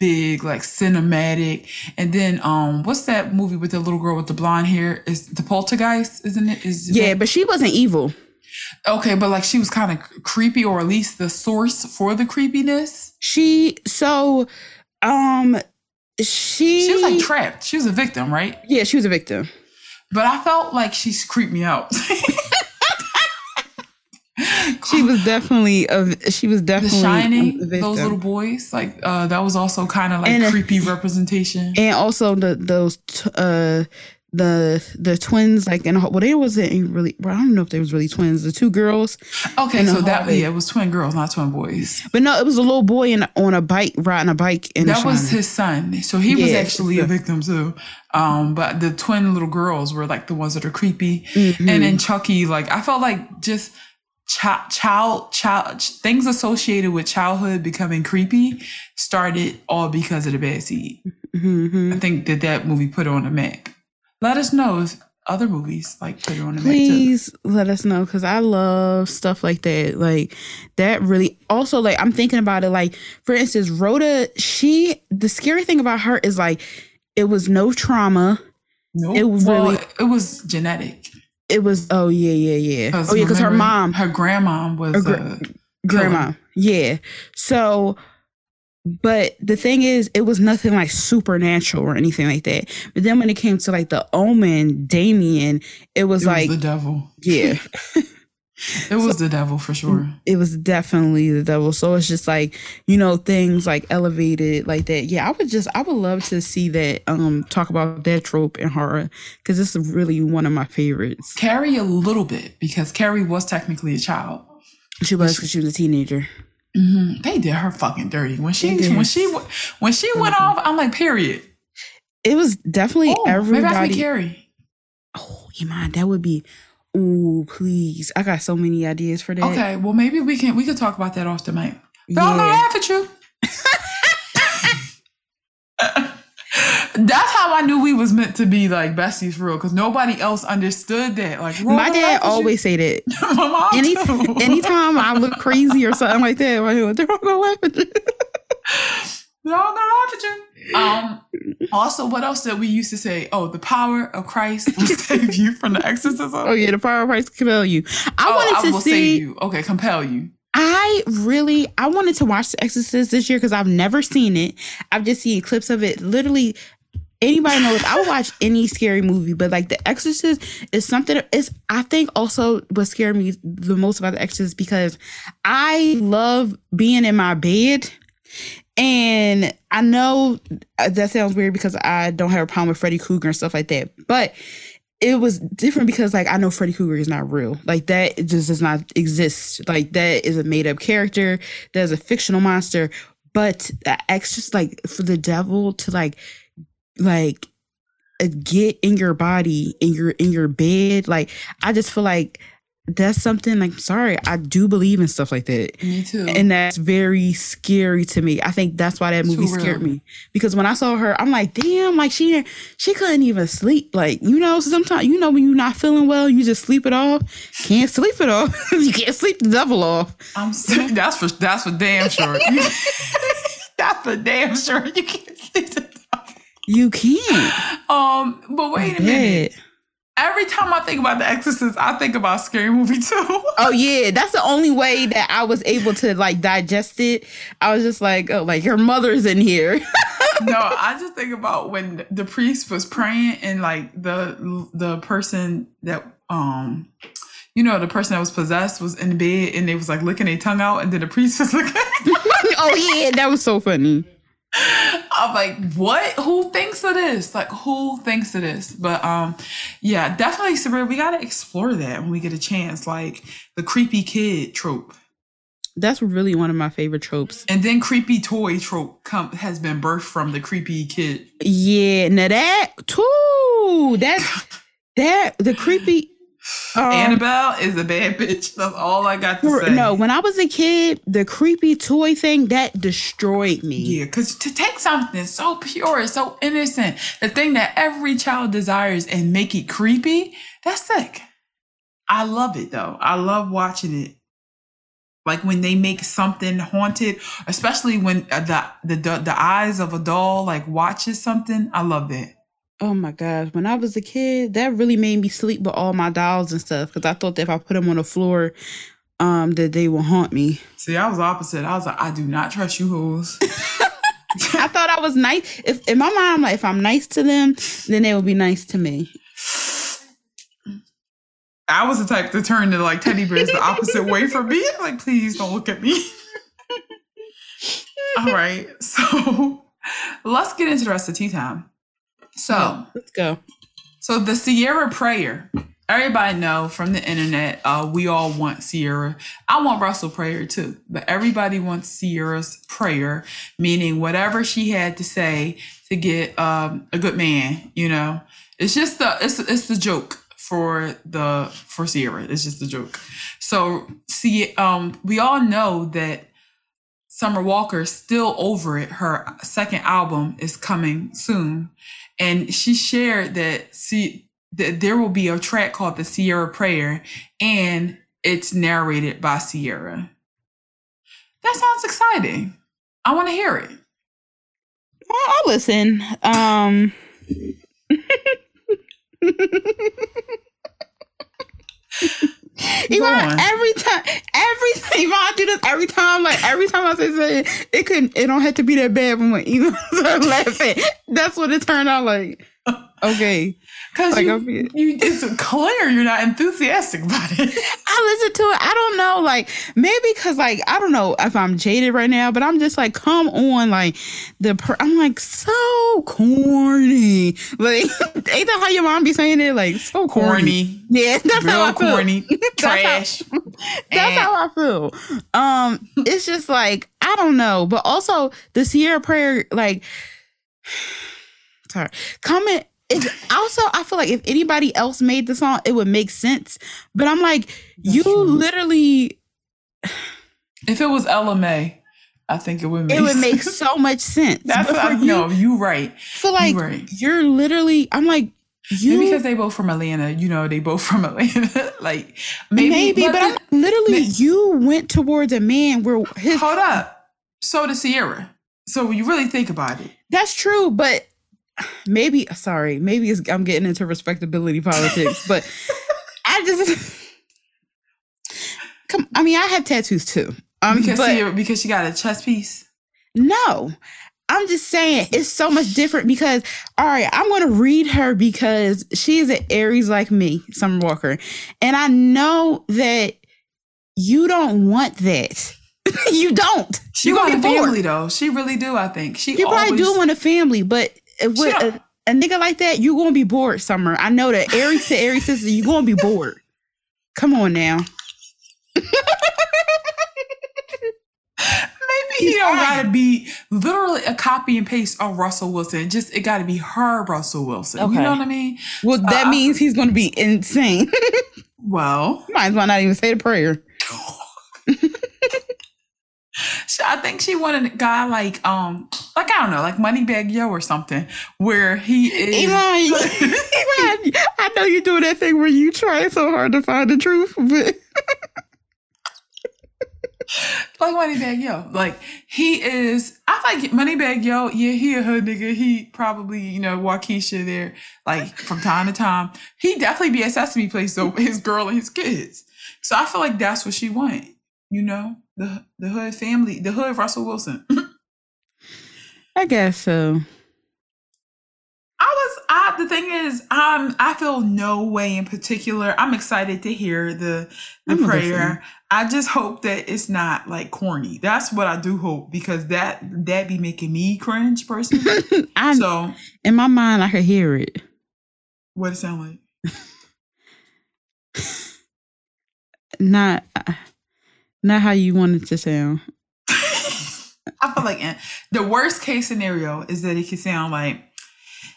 big, like cinematic. And then um what's that movie with the little girl with the blonde hair? Is the poltergeist, isn't it? Is Yeah, but she wasn't evil. Okay, but like she was kind of creepy, or at least the source for the creepiness. She so um she She was like trapped. She was a victim, right? yeah, she was a victim. But I felt like she creeped me out. She was definitely a she was The definitely Shining, a victim. those little boys, like uh, that was also kind of like And, creepy representation. and also the those t- uh the the twins like in well they wasn't really well, I don't know if they was really twins the two girls Okay, so that yeah, it was twin girls, not twin boys. but no it was a little boy in, on a bike riding a bike in that was his son, so he was Yeah, actually a victim too. Um, but the twin little girls were like the ones that are creepy, Mhm. and then Chucky, like I felt like just child, child, child things associated with childhood becoming creepy started all because of the bad seed. Mhm. I think that that movie put on the map. Let us know if other movies like put it on the map too. please let us know because i love stuff like that like that really also like i'm thinking about it like for instance rhoda she the scary thing about her is like it was no trauma Nope. It was well, really- it was genetic. it was oh yeah yeah yeah oh yeah because her mom her grandma was Her uh, grandma yeah so but the thing is it was nothing like supernatural or anything like that but then when it came to like the omen damien it was it like was the devil. yeah It was the devil for sure. it was definitely the devil. So it's just like, you know, things like elevated like that. Yeah, I would just I would love to see that um talk about that trope in horror because it's really one of my favorites. Carrie a little bit because Carrie was technically a child. She was because she was a teenager. Hmm They did her fucking dirty when she when she when she went Mhm. off. I'm like, period. It was definitely Oh, maybe I everybody. Carrie. Oh, Iman, that would be Oh, please. I got so many ideas for that. Okay, well maybe we can we could talk about that off the mic. But I'm gonna laugh at you. That's how I knew we was meant to be like besties for real, because nobody else understood that. Like My dad you. always say that. My mom Any, too. anytime I look crazy or something like that, like, they're all gonna laugh at you. They're all gonna laugh at you. Um. Also, what else did we used to say? Oh, the power of Christ will save you from the exorcism. Oh yeah, the power of Christ compel you. I Oh, wanted I to will see. save you. Okay, compel you. I really I wanted to watch The Exorcist this year because I've never seen it. I've just seen clips of it. Literally, anybody knows I would watch any scary movie, but like The Exorcist is something. It's I think also what scared me the most about The Exorcist because I love being in my bed. And I know uh, that sounds weird because I don't have a problem with Freddy Krueger and stuff like that, but it was different because like I know Freddy Krueger is not real. Like that just does not exist. Like that is a made up character. That is a fictional monster. But the ex just like for the devil to like like uh, get in your body in your in your bed. Like I just feel like that's something like sorry, I do believe in stuff like that. Me too. And that's very scary to me. I think that's why that movie scared me. Because when I saw her, I'm like, damn, like she she couldn't even sleep. Like, you know, sometimes you know when you're not feeling well, you just sleep it off. Can't sleep it off. you can't sleep the devil off. I'm so, that's for that's for damn sure. That's for damn sure. You can't sleep. the. You can't. Um, but wait a minute. Every time I think about The Exorcist, I think about Scary Movie too. Oh yeah, that's the only way that I was able to like digest it. I was just like, oh, like your mother's in here. no, I just think about when the priest was praying and like the the person that um you know the person that was possessed was in bed and they was like licking their tongue out and then the priest was looking. oh yeah, that was so funny. I'm like, what? Who thinks of this? Like, who thinks of this? But um, yeah, definitely, Sabria. We gotta explore that when we get a chance. Like the creepy kid trope. That's really one of my favorite tropes. And then creepy toy trope come, has been birthed from the creepy kid. Yeah, now that too. That that the creepy um, Annabelle is a bad bitch. That's all I got to say. No, when I was a kid, the creepy toy thing that destroyed me. Yeah, because to take something so pure, so innocent, the thing that every child desires, and make it creepy, that's sick. I love it though. I love watching it. Like when they make something haunted, especially when uh, the the the, the eyes of a doll like watches something. I love that. Oh my gosh. When I was a kid, that really made me sleep with all my dolls and stuff because I thought that if I put them on the floor, um, that they will haunt me. See, I was opposite. I was like, I do not trust you hoes. I thought I was nice. If in my mind, I'm like, if I'm nice to them, then they will be nice to me. I was the type to turn to like teddy bears the opposite way for me. Like, please don't look at me. All right. So let's get into the rest of tea time. So let's go. So the Ciara prayer. Everybody know from the internet, uh, we all want Ciara. I want Russell prayer too, but everybody wants Ciara's prayer, meaning whatever she had to say to get um, a good man. You know, it's just the it's it's the joke for the for Ciara. It's just a joke. So see, um, we all know that Summer Walker still over it. Her second album is coming soon, and she shared that see that there will be a track called the Ciara Prayer, and it's narrated by Ciara. That sounds exciting. I want to hear it. I'll listen. Um Yvonne, every time, every time Yvonne do this, every time, like every time I say something, it couldn't, it don't have to be that bad. When Yvonne start laughing, that's what it turned out like. Okay, because like, you, you, it's clear you're not enthusiastic about it. I listen to it. I don't know, like maybe because like I don't know if I'm jaded right now, but I'm just like, come on, like the per- I'm like so corny. Like ain't that how your mom be saying it? Like so corny. corny. Yeah, that's Real how I feel. corny. Trash. That's, how, that's how I feel. Um, it's just like I don't know, but also the Ciara prayer, like. Sorry. Comment it's also I feel like if anybody else made the song, it would make sense. But I'm like, That's you true. literally. If it was Ella Mai, I think it would make. It would make so much sense. That's what I know. You right. feel like you right. you're literally. I'm like. You, maybe because they both from Atlanta, you know, they both from Atlanta. like maybe, maybe but, but I'm literally you went towards a man where his hold up. So did Ciara. So when you really think about it, that's true. But maybe sorry, maybe I'm getting into respectability politics, but I just come. I mean, I have tattoos too. Um, because but, because she got a chest piece. No, I'm just saying it's so much different because all right, I'm gonna read her because she is an Aries like me, Summer Walker, and I know that you don't want that. you don't. She you want a family though. She really do. I think she. You always... probably do want a family, but with a, a, nigga like that, you're gonna be bored, Summer. I know that Aries to Aries sister, you're gonna be bored. Come on now. Maybe he don't gotta be literally a copy and paste of Russell Wilson. Just it gotta be her Russell Wilson. Okay. You know what I mean? Well, that uh, means he's gonna be insane. well, might as well not even say the prayer. I think she wanted a guy like um like I don't know like Moneybagg Yo or something where he is. Elon, Elon, I know you're doing that thing where you try so hard to find the truth, but. like Moneybagg Yo. Like he is I like Moneybagg Yo, yeah, he a hood nigga. He probably, you know, Wockesha there, like from time to time. He definitely be at Sesame Place though, his girl and his kids. So I feel like that's what she want, you know? The the hood family, the hood Russell Wilson. I guess so. I was I the thing is, um I feel no way in particular. I'm excited to hear the the I'm prayer. I just hope that it's not like corny. That's what I do hope because that that be making me cringe personally. I, so in my mind I could hear it. What it sound like? not uh, Not how you want it to sound. I feel like the worst case scenario is that it could sound like,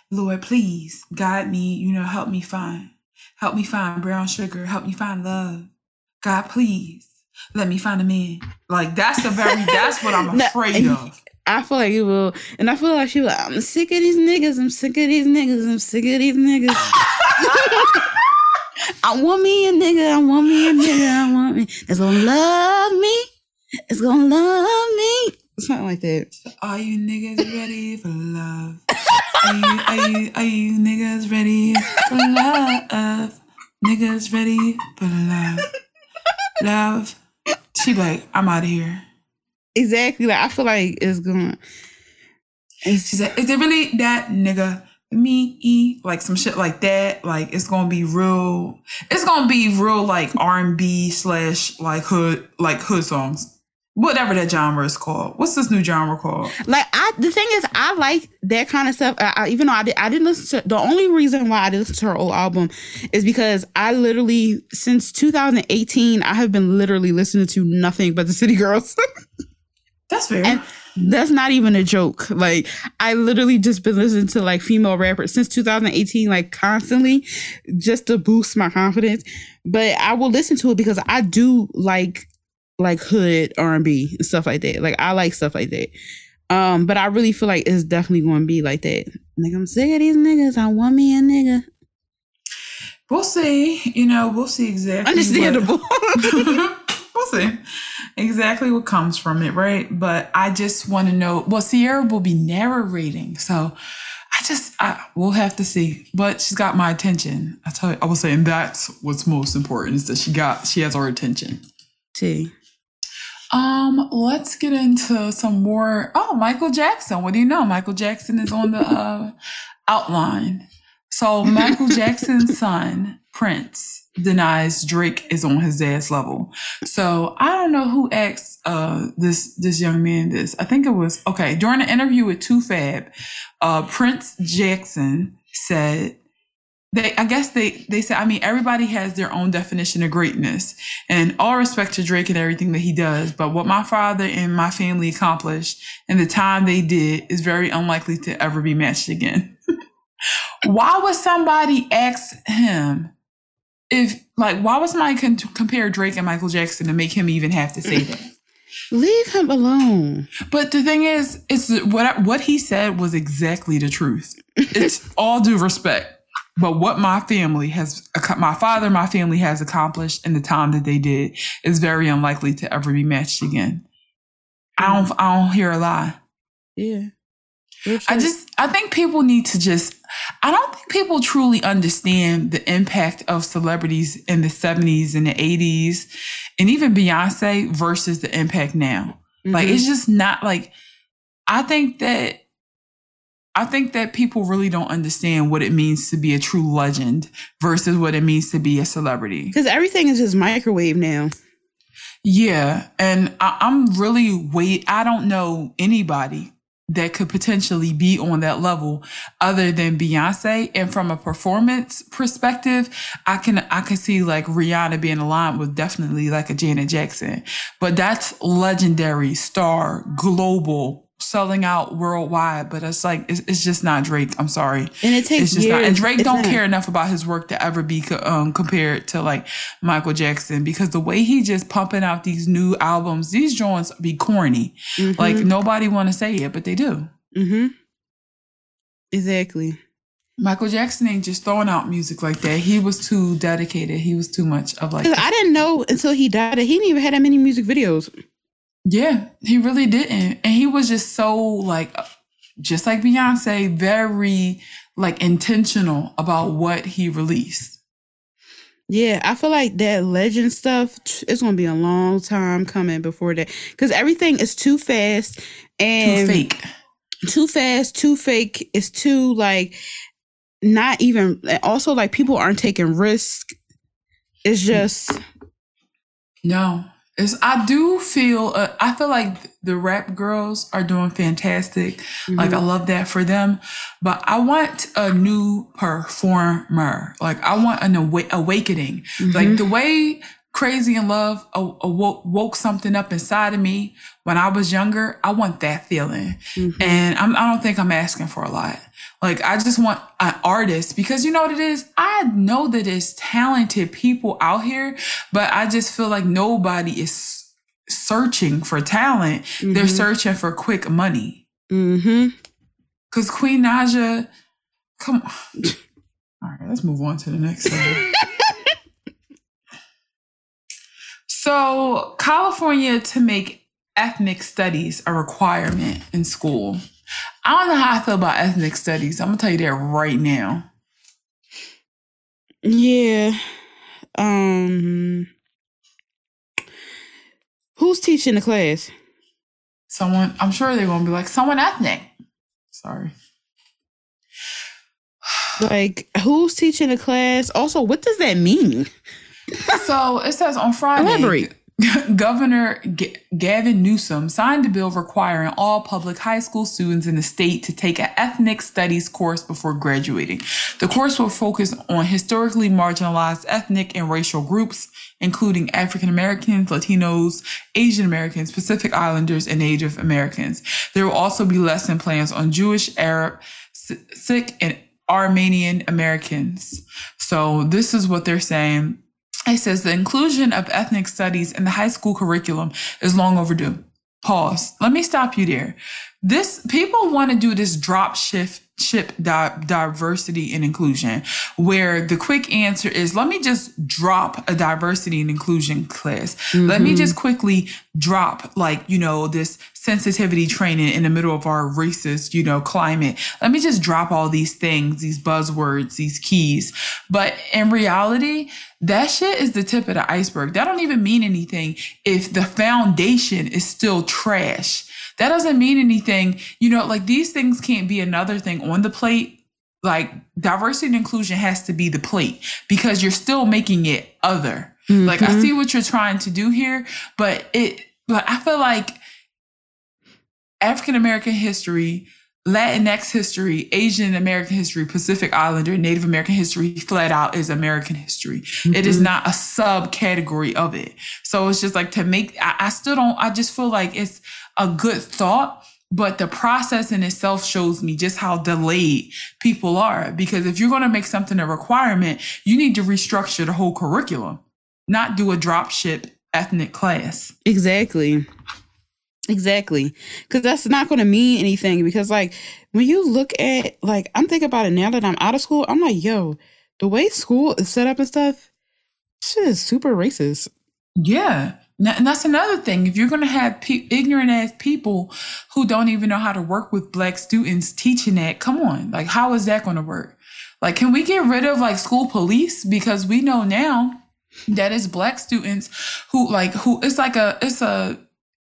Lord, please guide me, you know, help me find, help me find brown sugar, help me find love. God, please let me find a man. Like that's the very that's what I'm No, afraid of. I feel like it will, and I feel like she like, I'm sick of these niggas. I'm sick of these niggas. I'm sick of these niggas. I want me a nigga. I want me a nigga. I want me. That's gonna love me. It's gonna love me. Something like that. Are you niggas ready for love? Are you, are you, are you niggas ready for love? Niggas ready for love. Love. She like, I'm out of here. Exactly. Like I feel like it's going. She said, is it really that nigga? Me, e, like some shit like that. Like it's gonna be real. It's gonna be real like R and B slash like hood like hood songs, whatever that genre is called. What's this new genre called? Like I, the thing is, I like that kind of stuff. I, I, even though I did, I didn't listen to. The only reason why I did listen to her old album is because I literally since 2018 I have been literally listening to nothing but the City Girls. That's fair. And that's not even a joke. Like I literally just been listening to like female rappers since 2018, like constantly, just to boost my confidence. But I will listen to it because I do like like hood R and B and stuff like that. Like I like stuff like that. Um, but I really feel like it's definitely going to be like that. Like I'm sick of these niggas. I want me a nigga. we'll see. You know, we'll see exactly. what- Understandable. we'll see exactly what comes from it, right? But I just want to know. Well, Ciara will be narrating, so I just I we'll have to see. But she's got my attention. I tell you, I was saying that's what's most important is that she got she has our attention. see. Um, let's get into some more. Oh, Michael Jackson. What do you know? Michael Jackson is on the uh, outline. So Michael Jackson's son, Prince, denies Drake is on his dad's level. So I don't know who asked uh this this young man this. I think it was okay during an interview with TooFab. Uh, Prince Jackson said they I guess they they said I mean everybody has their own definition of greatness and all respect to Drake and everything that he does but what my father and my family accomplished and the time they did is very unlikely to ever be matched again. why would somebody ask him if like why was somebody con- compare Drake and Michael Jackson to make him even have to say that? Leave him alone. But the thing is, it's what what he said was exactly the truth. It's all due respect. But what my family has, my father, my family has accomplished in the time that they did is very unlikely to ever be matched again. I don't, I don't hear a lie. Yeah. I just, I think people need to just, I don't think people truly understand the impact of celebrities in the 70s and the 80s and even Beyonce versus the impact now. Like Mhm. it's just not like I think that I think that people really don't understand what it means to be a true legend versus what it means to be a celebrity. Because everything is just microwave now. Yeah, and I, I'm really wait. I don't know anybody that could potentially be on that level other than Beyonce. And from a performance perspective, I can I can see like Rihanna being aligned with definitely like a Janet Jackson. But that's legendary, star, global, selling out worldwide. But it's like it's, it's just not Drake. I'm sorry. And it takes It's just years. not. And Drake It's don't not. care enough about his work to ever be co- um, compared to like Michael Jackson because the way he just pumping out these new albums, these joints be corny. Like nobody want to say it, but they do. mm-hmm. Exactly. Michael Jackson ain't just throwing out music like that. He was too dedicated. He was too much of like. I didn't know until he died that he didn't even have that many music videos. Yeah, he really didn't. And he was just so like just like Beyonce, very like intentional about what he released. Yeah, I feel like that legend stuff. It's gonna be a long time coming before that because everything is too fast and Too fake. too fast, too fake. It's too like not even. Also, like people aren't taking risk. It's just No. It's, I do feel uh, I feel like the rap girls are doing fantastic. Like I love that for them, but I want a new performer. Like I want an awa- awakening. Like the way crazy in love awoke woke something up inside of me when I was younger. I want that feeling. Mm-hmm. And I'm, I don't think I'm asking for a lot. Like, I just want an artist because you know what it is? I know that there's talented people out here, but I just feel like nobody is searching for talent. Mm-hmm. They're searching for quick money. Mm-hmm. Cause Queen Naija, come on. All right, let's move on to the next one. so, California to make ethnic studies a requirement in school. I don't know how I feel about ethnic studies. I'm gonna tell you that right now. Yeah. Um Who's teaching the class? Someone I'm sure they're gonna be like someone ethnic. Sorry. Like, who's teaching the class? Also, what does that mean? so it says on Friday. Elaborate. Governor G- Gavin Newsom signed a bill requiring all public high school students in the state to take an ethnic studies course before graduating. The course will focus on historically marginalized ethnic and racial groups, including African Americans, Latinos, Asian Americans, Pacific Islanders, and Native Americans. There will also be lesson plans on Jewish, Arab, Sikh, and Armenian Americans. So this is what they're saying. It says the inclusion of ethnic studies in the high school curriculum is long overdue. Pause. Let me stop you there. This people want to do this drop shift ship di- diversity and inclusion where the quick answer is let me just drop a diversity and inclusion class mm-hmm. let me mm-hmm. just quickly drop like you know this sensitivity training in the middle of our racist you know climate let me just drop all these things these buzzwords these keys but in reality that shit is the tip of the iceberg that don't even mean anything if the foundation is still trash that doesn't mean anything. You know, like these things can't be another thing on the plate. Like diversity and inclusion has to be the plate because you're still making it other. Mm-hmm. Like I mm-hmm. see what you're trying to do here, but it but I feel like African American history, Latinx history, Asian American history, Pacific Islander, Native American history flat out is American history. Mm-hmm. It is mm-hmm. not a subcategory of it. So it's just like to make, I, I, still don't, I just feel like it's a good thought, but the process in itself shows me just how delayed people are. Because if you're going to make something a requirement, you need to restructure the whole curriculum, not do a drop ship ethnic class. Exactly. Exactly. Because that's not going to mean anything. Because, like, when you look at, like, I'm thinking about it now that I'm out of school, I'm like, yo, the way school is set up and stuff, shit is super racist. Yeah. And that's another thing. If you're going to have pe- ignorant ass people who don't even know how to work with black students teaching that, come on. Like, how is that going to work? Like, can we get rid of like school police? Because we know now that it's black students who like, who it's like a, it's a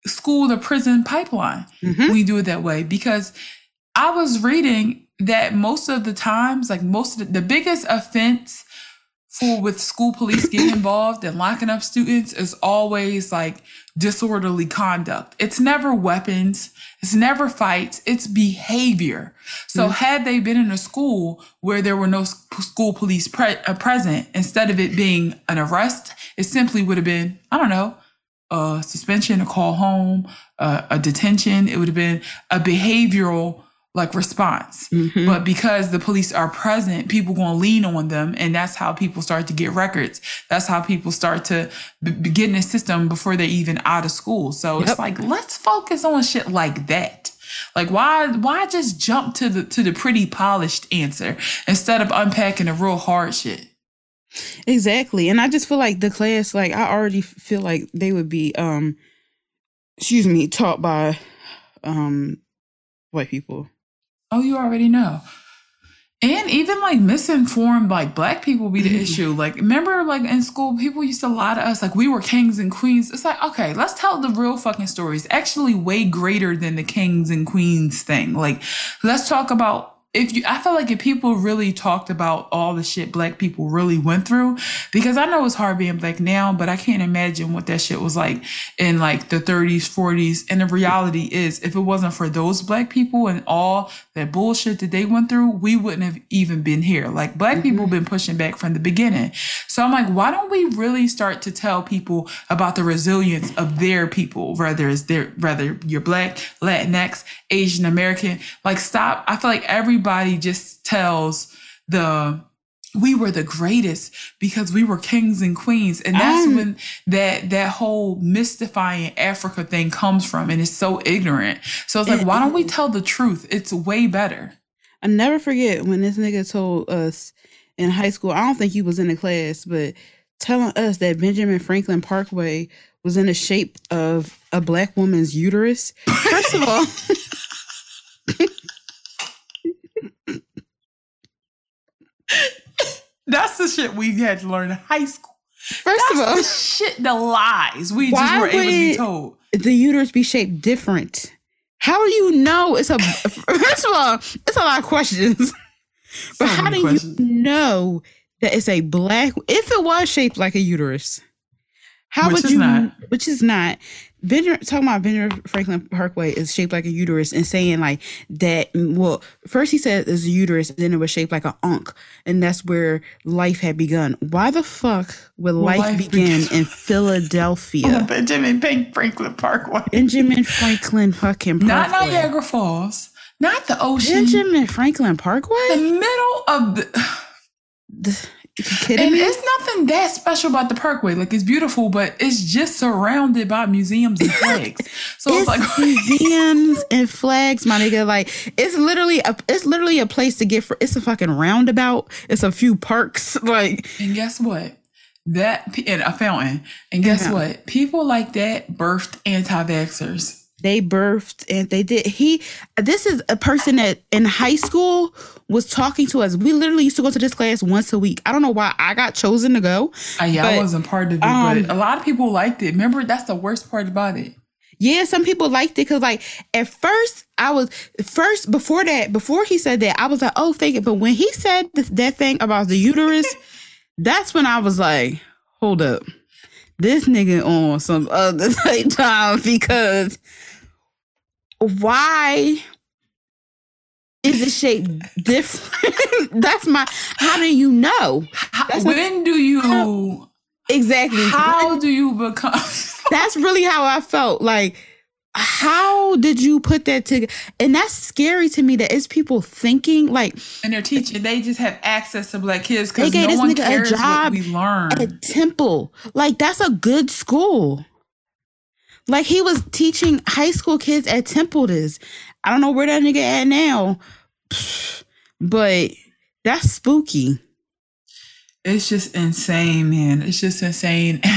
school to prison pipeline. Mm-hmm. We do it that way because I was reading that most of the times, like most of the, the biggest offense for with school police getting involved and locking up students is always like disorderly conduct. It's never weapons. It's never fights. It's behavior. So mm-hmm. had they been in a school where there were no school police pre- uh, present, instead of it being an arrest, it simply would have been, I don't know, a suspension, a call home, uh, a detention. It would have been a behavioral like response. Mm-hmm. But because the police are present, people going to lean on them. And that's how people start to get records. That's how people start to b- get in the system before they're even out of school. So yep. it's like, let's focus on shit like that. Like why why just jump to the to the pretty polished answer instead of unpacking the real hard shit? Exactly. And I just feel like the class like I already feel like they would be um excuse me taught by um white people. Oh, you already know. And even like misinformed like black people be the issue. Like remember like in school people used to lie to us like we were kings and queens. It's like, okay, let's tell the real fucking stories. Actually way greater than the kings and queens thing. Like let's talk about if you I feel like if people really talked about all the shit black people really went through, because I know it's hard being black now, but I can't imagine what that shit was like in like the 30s, 40s. And the reality is if it wasn't for those black people and all that bullshit that they went through, we wouldn't have even been here. Like black mm-hmm. people been pushing back from the beginning. So I'm like, why don't we really start to tell people about the resilience of their people, whether it's their whether you're black, Latinx, Asian American, like stop. I feel like everybody just tells the we were the greatest because we were kings and queens. And that's um, when that that whole mystifying africa thing comes from. And it's so ignorant. So it's like it, why don't we tell the truth? It's way better. I never forget when this nigga told us in high school i don't think he was in the class but telling us that benjamin franklin parkway was in the shape of a black woman's uterus. First of all That's the shit we had to learn in high school. First That's of all, the shit, the lies we just were able to be told. The uterus be shaped different. How do you know it's a? first of all, it's a lot of questions. but so how do questions. you know that it's a black? If it was shaped like a uterus, how which would you? Not. Which is not. Benjamin talking about Benjamin Franklin Parkway is shaped like a uterus and saying like that. Well, first he said it's a uterus, then it was shaped like an ankh, and that's where life had begun. Why the fuck would well, life, life, begin in Philadelphia? Oh, Benjamin Franklin Parkway. Benjamin Franklin fucking Parkway. Not Niagara Falls. Not the ocean. Benjamin Franklin Parkway. The middle of the. kidding and me? it's nothing that special about the Parkway. Like it's beautiful, but it's just surrounded by museums and flags. So it's, it's like museums and flags, my nigga. Like it's literally a it's literally a place to get for. It's a fucking roundabout. It's a few parks. Like and guess what? That and a fountain. And guess yeah. what? People like that birthed anti-vaxxers they birthed and they did he this is a person that in high school was talking to us. We literally used to go to this class once a week. I don't know why i got chosen to go uh, yeah but, i wasn't part of it um, but a lot of people liked it. Remember that's the worst part about it. Yeah, some people liked it because, like, at first, I was first before that, before he said that, I was like, oh, fake it. But when he said this, that thing about the uterus, that's when I was like, hold up, this nigga on some other type time because why is the shape different? That's my. How do you know? How, when do you how, exactly? How when, do you become? that's really how I felt. Like, how did you put that together? And that's scary to me. That it's people thinking like, and they're teaching. They just have access to black kids because no one cares a job what we learn at Temple. Like, that's a good school. Like he was teaching high school kids at Temple this. I don't know where that nigga at now. But that's spooky. It's just insane, man. It's just insane.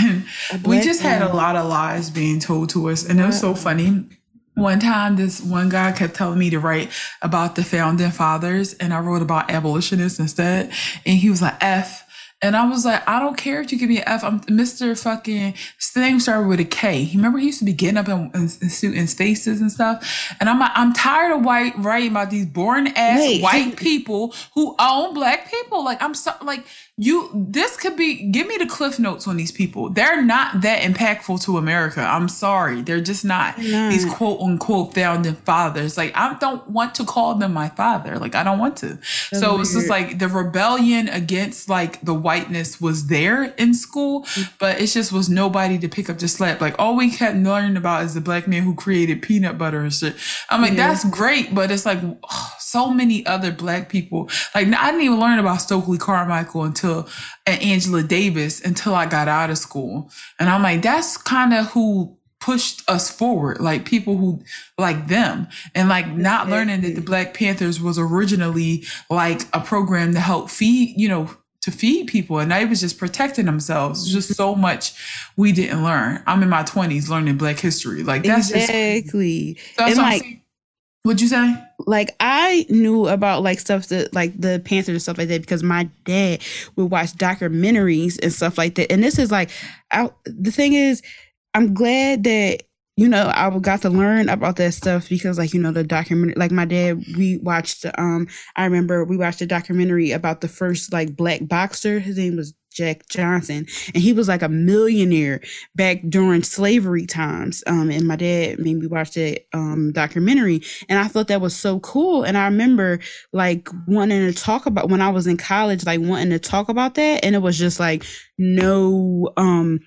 And we just had a lot of lies being told to us. And it was so funny. One time, this one guy kept telling me to write about the founding fathers, and I wrote about abolitionists instead. And he was like, F and I was like, I don't care if you give me an F. I'm Mr. fucking, his name started with a K. Remember he used to be getting up in, in, in, in spaces and stuff. And I'm like, I'm tired of white writing about these boring ass white people who own black people. Like, I'm so, like, you this could be give me the cliff notes on these people. They're not that impactful to america. I'm sorry. They're just not these quote unquote founding fathers. Like i don't want to call them my father. Like i don't want to. That's so it's just like the rebellion against like the whiteness was there in school but it just was nobody to pick up the slack. Like all we kept learning about is the black man who created peanut butter and shit. I'm like yeah. that's great but it's like oh, so many other black people like i didn't even learn about stokely carmichael until and Angela Davis until I got out of school. And I'm like, that's kind of who pushed us forward, like people who like them. And like not learning that the Black Panthers was originally like a program to help feed, you know, to feed people and they was just protecting themselves. Just so much we didn't learn. I'm in my 20s learning black history. Like that's exactly. Just, that's and like What'd you say? Like I knew about like stuff that like the Panthers and stuff like that because my dad would watch documentaries and stuff like that. And this is like, I, the thing is, I'm glad that you know, I got to learn about that stuff because, like, you know, the documentary, like my dad, we watched, um, I remember we watched a documentary about the first, like, black boxer. His name was Jack Johnson, and he was like a millionaire back during slavery times. Um, and my dad made me watch that um documentary, and I thought that was so cool. And I remember like wanting to talk about when I was in college, like wanting to talk about that, and it was just like no, um,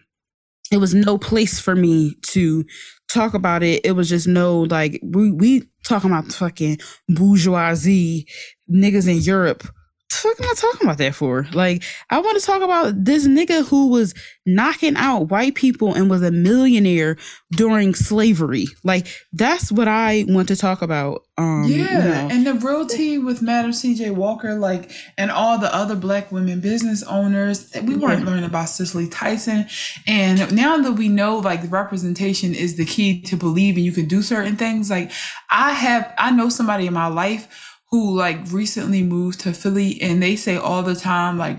it was no place for me to talk about it. It was just no like we we talking about fucking bourgeoisie niggas in Europe. What am I talking about that for? Like, I want to talk about this nigga who was knocking out white people and was a millionaire during slavery. Like, that's what I want to talk about. Um, yeah, you know. and the real tea with Madam C.J. Walker, like, and all the other Black women business owners, that we weren't learning about Cicely Tyson, and now that we know, like, representation is the key to believing you can do certain things. Like, I have, I know somebody in my life who like recently moved to Philly, and they say all the time, like,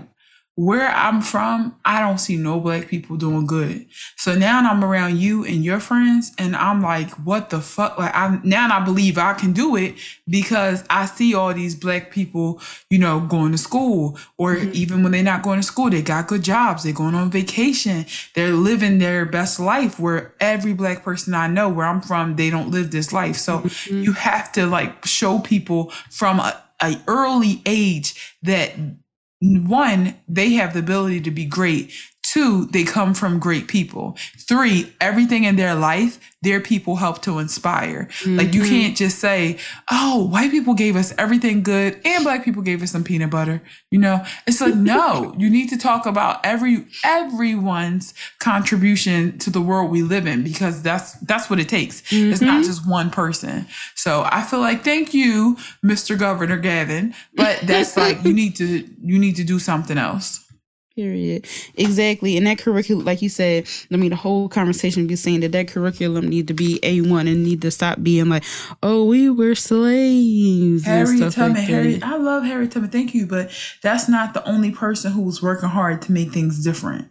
where I'm from, I don't see no black people doing good. So now I'm around you and your friends, and I'm like, what the fuck? Like, I'm now I believe I can do it because I see all these black people, you know, going to school, or mm-hmm. even when they're not going to school, they got good jobs, they're going on vacation, they're living their best life. Where every black person I know, where I'm from, they don't live this life. So mm-hmm. you have to like show people from a, a early age that one, they have the ability to be great. Two, they come from great people. Three, everything in their life, their people help to inspire. Like you mm-hmm. can't just say, oh, white people gave us everything good and black people gave us some peanut butter. You know, it's like, no, you need to talk about every, everyone's contribution to the world we live in because that's, that's what it takes. It's not mm-hmm. just one person. So I feel like, thank you, Mr. Governor Gavin, but that's like, you need to, you need to do something else. Period. Exactly. And that curriculum, like you said, I mean, the whole conversation be saying that that curriculum need to be a one and need to stop being like, oh, we were slaves. Harry Tubman, like Harry. I love Harry Tubman. Thank you, but that's not the only person who was working hard to make things different.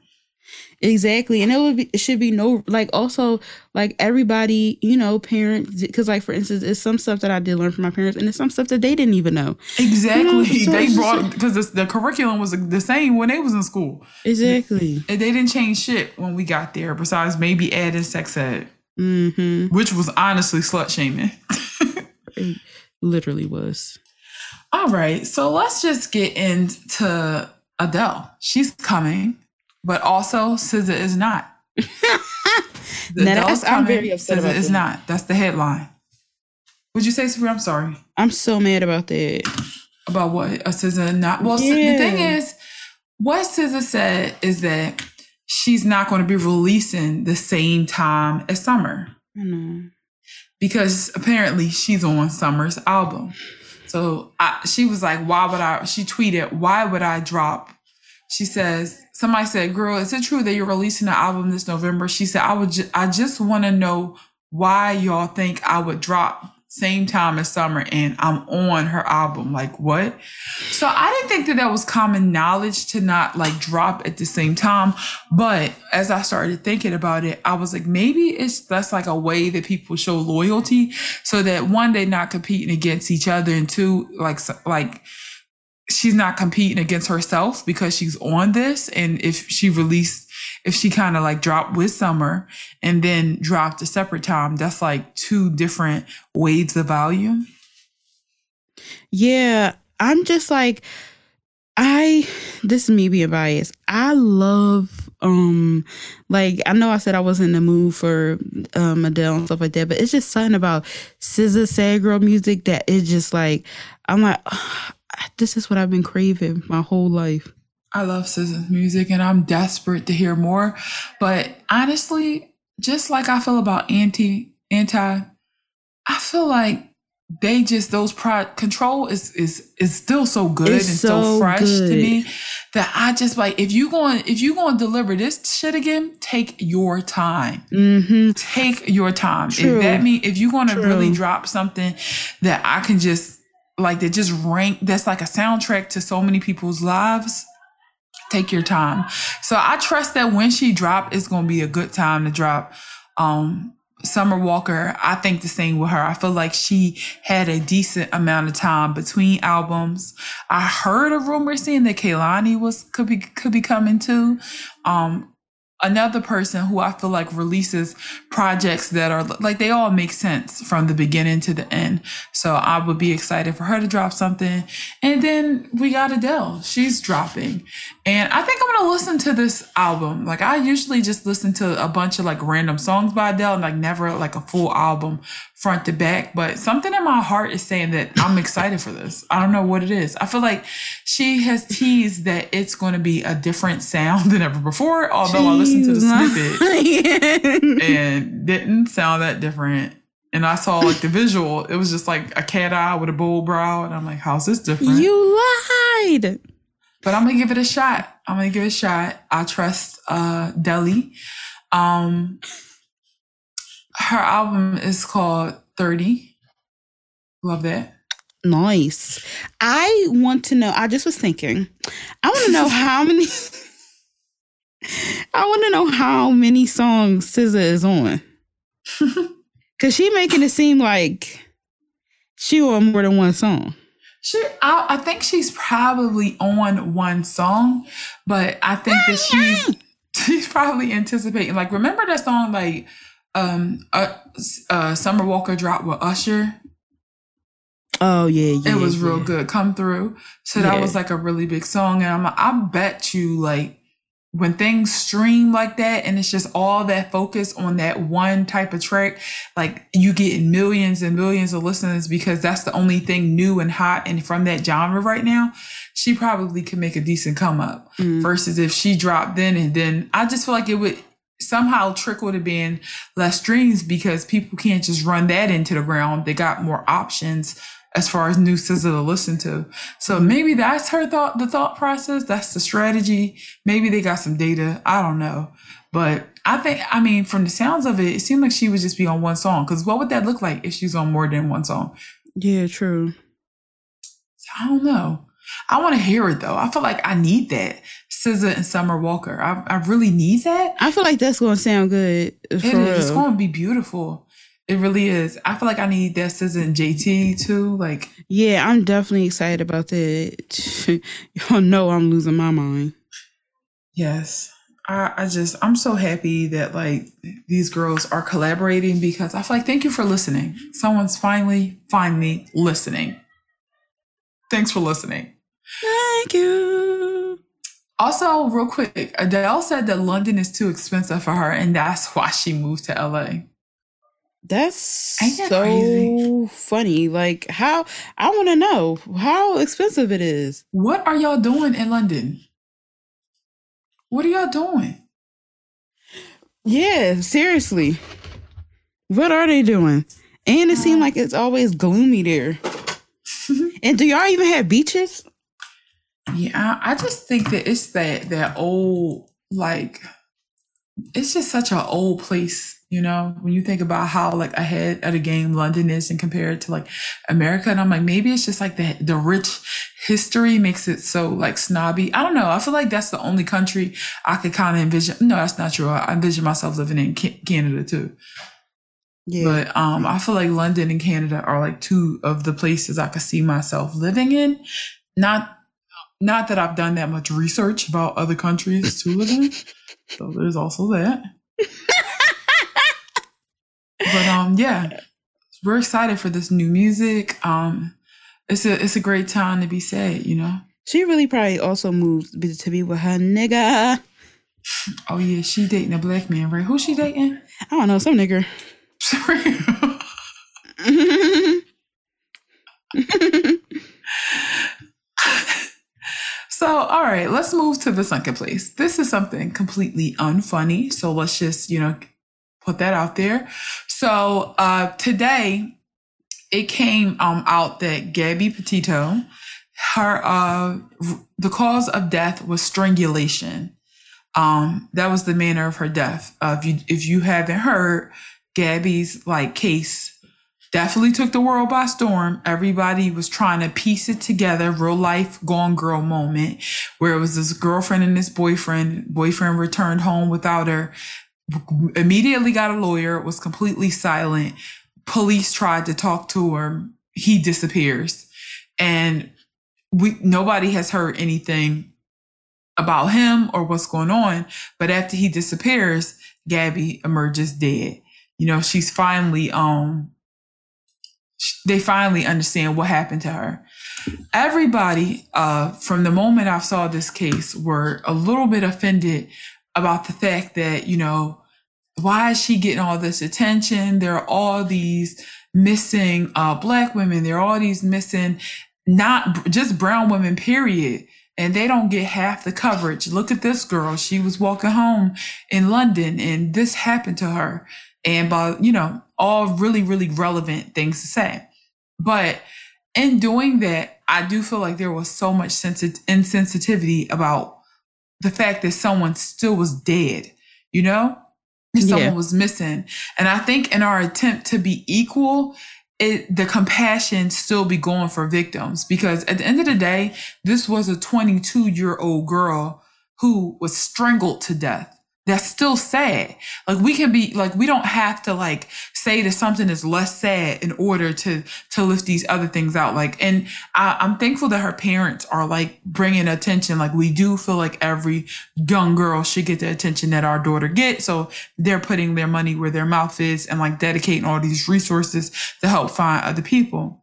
Exactly. And it would be, it should be no, like, also, like, everybody, you know, parents, because, like, for instance, it's some stuff that I did learn from my parents, and it's some stuff that they didn't even know. Exactly. so they brought because the curriculum was the same when they was in school. Exactly. And they didn't change shit when we got there, besides maybe adding sex ed, Mm-hmm. which was honestly slut shaming. It literally was. All right, so let's just get into Adele. She's coming, but also SZA is not. The Now, I'm very upset SZA about is that. not. That's the headline. Would you say, Sabria? I'm sorry. I'm so mad about that. About what? A SZA not? Well, S- the thing is, what SZA said is that she's not going to be releasing the same time as Summer I know. because apparently she's on Summer's album. So I, she was like, "Why would I?" She tweeted, "Why would I drop?" She says, "Somebody said, girl, is it true that you're releasing an album this November?" She said, "I would. Ju- I just want to know why y'all think I would drop same time as Summer and I'm on her album. Like what?" So I didn't think that that was common knowledge to not like drop at the same time. But as I started thinking about it, I was like, maybe it's that's like a way that people show loyalty, so that one, they're not competing against each other, and two, like like she's not competing against herself because she's on this. And if she released, if she kind of like dropped with Summer and then dropped a separate time, that's like two different waves of volume. Yeah, I'm just like I this is me being biased. I love um like I know I said I wasn't in the mood for um Adele and stuff like that, but it's just something about sad girl music that is just like I'm like this is what I've been craving my whole life. I love SZA's music and I'm desperate to hear more. But honestly, just like I feel about anti anti, I feel like they just those pro control is is is still so good It's and so, so fresh to me that I just like if you going if you going to deliver this shit again, take your time. Mm-hmm. Take your time. True. If that mean if you going to really drop something that I can just like that just rank that's like a soundtrack to so many people's lives take your time. So I trust that when she drop, it's gonna be a good time to drop um Summer Walker, I think the same with her. I feel like she had a decent amount of time between albums. I heard a rumor saying that Kehlani was could be could be coming too. Um, another person who I feel like releases projects that are like they all make sense from the beginning to the end. So I would be excited for her to drop something. And then we got Adele. She's dropping. And I think I'm gonna listen to this album. Like I usually just listen to a bunch of like random songs by Adele and like never like a full album front to back. But something in my heart is saying that I'm excited for this. I don't know what it is. I feel like she has teased that it's going to be a different sound than ever before. Although. I listened to the snippet and didn't sound that different. And I saw like the visual. It was just like a cat eye with a bull brow, and I'm like, "How's this different?" You lied. But I'm gonna give it a shot. I'm gonna give it a shot. I trust uh Deli. Um her album is called 30. Love that. Nice. I want to know, I just was thinking, I want to know how many I want to know how many songs SZA is on. Cause she making it seem like she on more than one song. She, I, I think she's probably on one song, but I think that she's she's probably anticipating. Like, remember that song, like um uh, uh Summer Walker dropped with Usher. Oh yeah, yeah. It was yeah. real good. Come through. So yeah. that was like a really big song, and I'm I bet you like when things stream like that and it's just all that focus on that one type of track, like you get millions and millions of listeners because that's the only thing new and hot and from that genre right now. She probably could make a decent come up mm. versus if she dropped then and then I just feel like it would somehow trickle to being less streams because people can't just run that into the ground. They got more options as far as new SZA to listen to. So mm-hmm. maybe that's her thought, the thought process. That's the strategy. Maybe they got some data. I don't know. But I think, I mean, from the sounds of it, it seemed like she would just be on one song. Cause what would that look like if she's on more than one song? Yeah, true. I don't know. I want to hear it though. I feel like I need that. SZA and Summer Walker. I, I really need that. I feel like that's going to sound good. It is. It's going to be beautiful. It really is. I feel like I need that SZA and JT too. Like, yeah, I'm definitely excited about that. Y'all know I'm losing my mind. Yes. I, I just I'm so happy that like these girls are collaborating because I feel like thank you for listening. Someone's finally, finally listening. Thanks for listening. Thank you. Also, real quick, Adele said that London is too expensive for her, and that's why she moved to LA. That's that so crazy? funny. Like, how I want to know how expensive it is. What are y'all doing in London? What are y'all doing? Yeah, seriously. What are they doing? And it seems uh, like it's always gloomy there. and do y'all even have beaches? Yeah, I just think that it's that that old like it's just such an old place, you know, when you think about how like ahead of the game London is and compared to like America. And I'm like, maybe it's just like the the rich history makes it so like snobby. I don't know. I feel like that's the only country I could kind of envision. No, that's not true. I envision myself living in Canada too. Yeah. But um, I feel like London and Canada are like two of the places I could see myself living in. Not not that I've done that much research about other countries to live in. so there's also that. but um yeah. We're excited for this new music. Um it's a it's a great time to be sad, you know. She really probably also moved to be with her nigga. Oh yeah, she dating a black man, right? Who's she dating? I don't know, some nigger. Sorry. So, all right, let's move to the sunken place. This is something completely unfunny. So let's just, you know, put that out there. So uh, today it came um, out that Gabby Petito, her uh, the cause of death was strangulation. Um, that was the manner of her death. Uh, if you if you haven't heard, Gabby's like case definitely took the world by storm. Everybody was trying to piece it together, real life gone girl moment, where it was this girlfriend and this boyfriend. Boyfriend returned home without her. Immediately got a lawyer, was completely silent. Police tried to talk to him. He disappears. And we nobody has heard anything about him or what's going on. But after he disappears, Gabby emerges dead. You know, she's finally um they finally understand what happened to her. Everybody, uh, from the moment I saw this case, were a little bit offended about the fact that, you know, why is she getting all this attention? There are all these missing uh, black women. There are all these missing, not just brown women, period. And they don't get half the coverage. Look at this girl. She was walking home in London and this happened to her. And by, you know, all really, really relevant things to say. But in doing that, I do feel like there was so much sensi- insensitivity about the fact that someone still was dead, you know? Someone yeah. was missing. And I think in our attempt to be equal, it, the compassion still be going for victims because at the end of the day, this was a 22 year old girl who was strangled to death that's still sad. Like we can be like we don't have to like say that something is less sad in order to to lift these other things out. Like, and I, I'm thankful that her parents are like bringing attention. Like we do feel like every young girl should get the attention that our daughter gets. So they're putting their money where their mouth is and like dedicating all these resources to help find other people.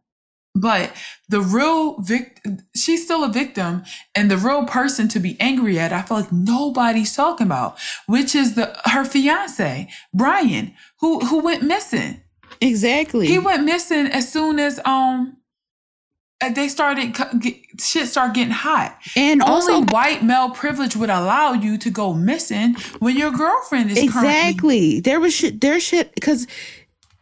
But the real victim, she's still a victim, and the real person to be angry at, I feel like nobody's talking about, which is the her fiance Brian, who who went missing. Exactly. He went missing as soon as um they started shit start getting hot. And only also, white male privilege would allow you to go missing when your girlfriend is exactly. Currently- there was shit. There shit because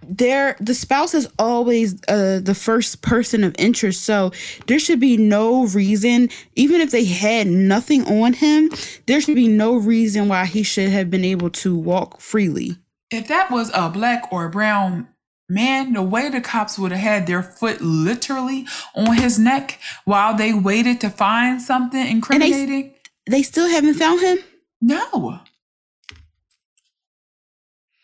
there the spouse is always uh, the first person of interest. So there should be no reason even if they had nothing on him there should be no reason why he should have been able to walk freely. If that was a black or a brown man the way the cops would have had their foot literally on his neck while they waited to find something incriminating they, they still haven't found him? No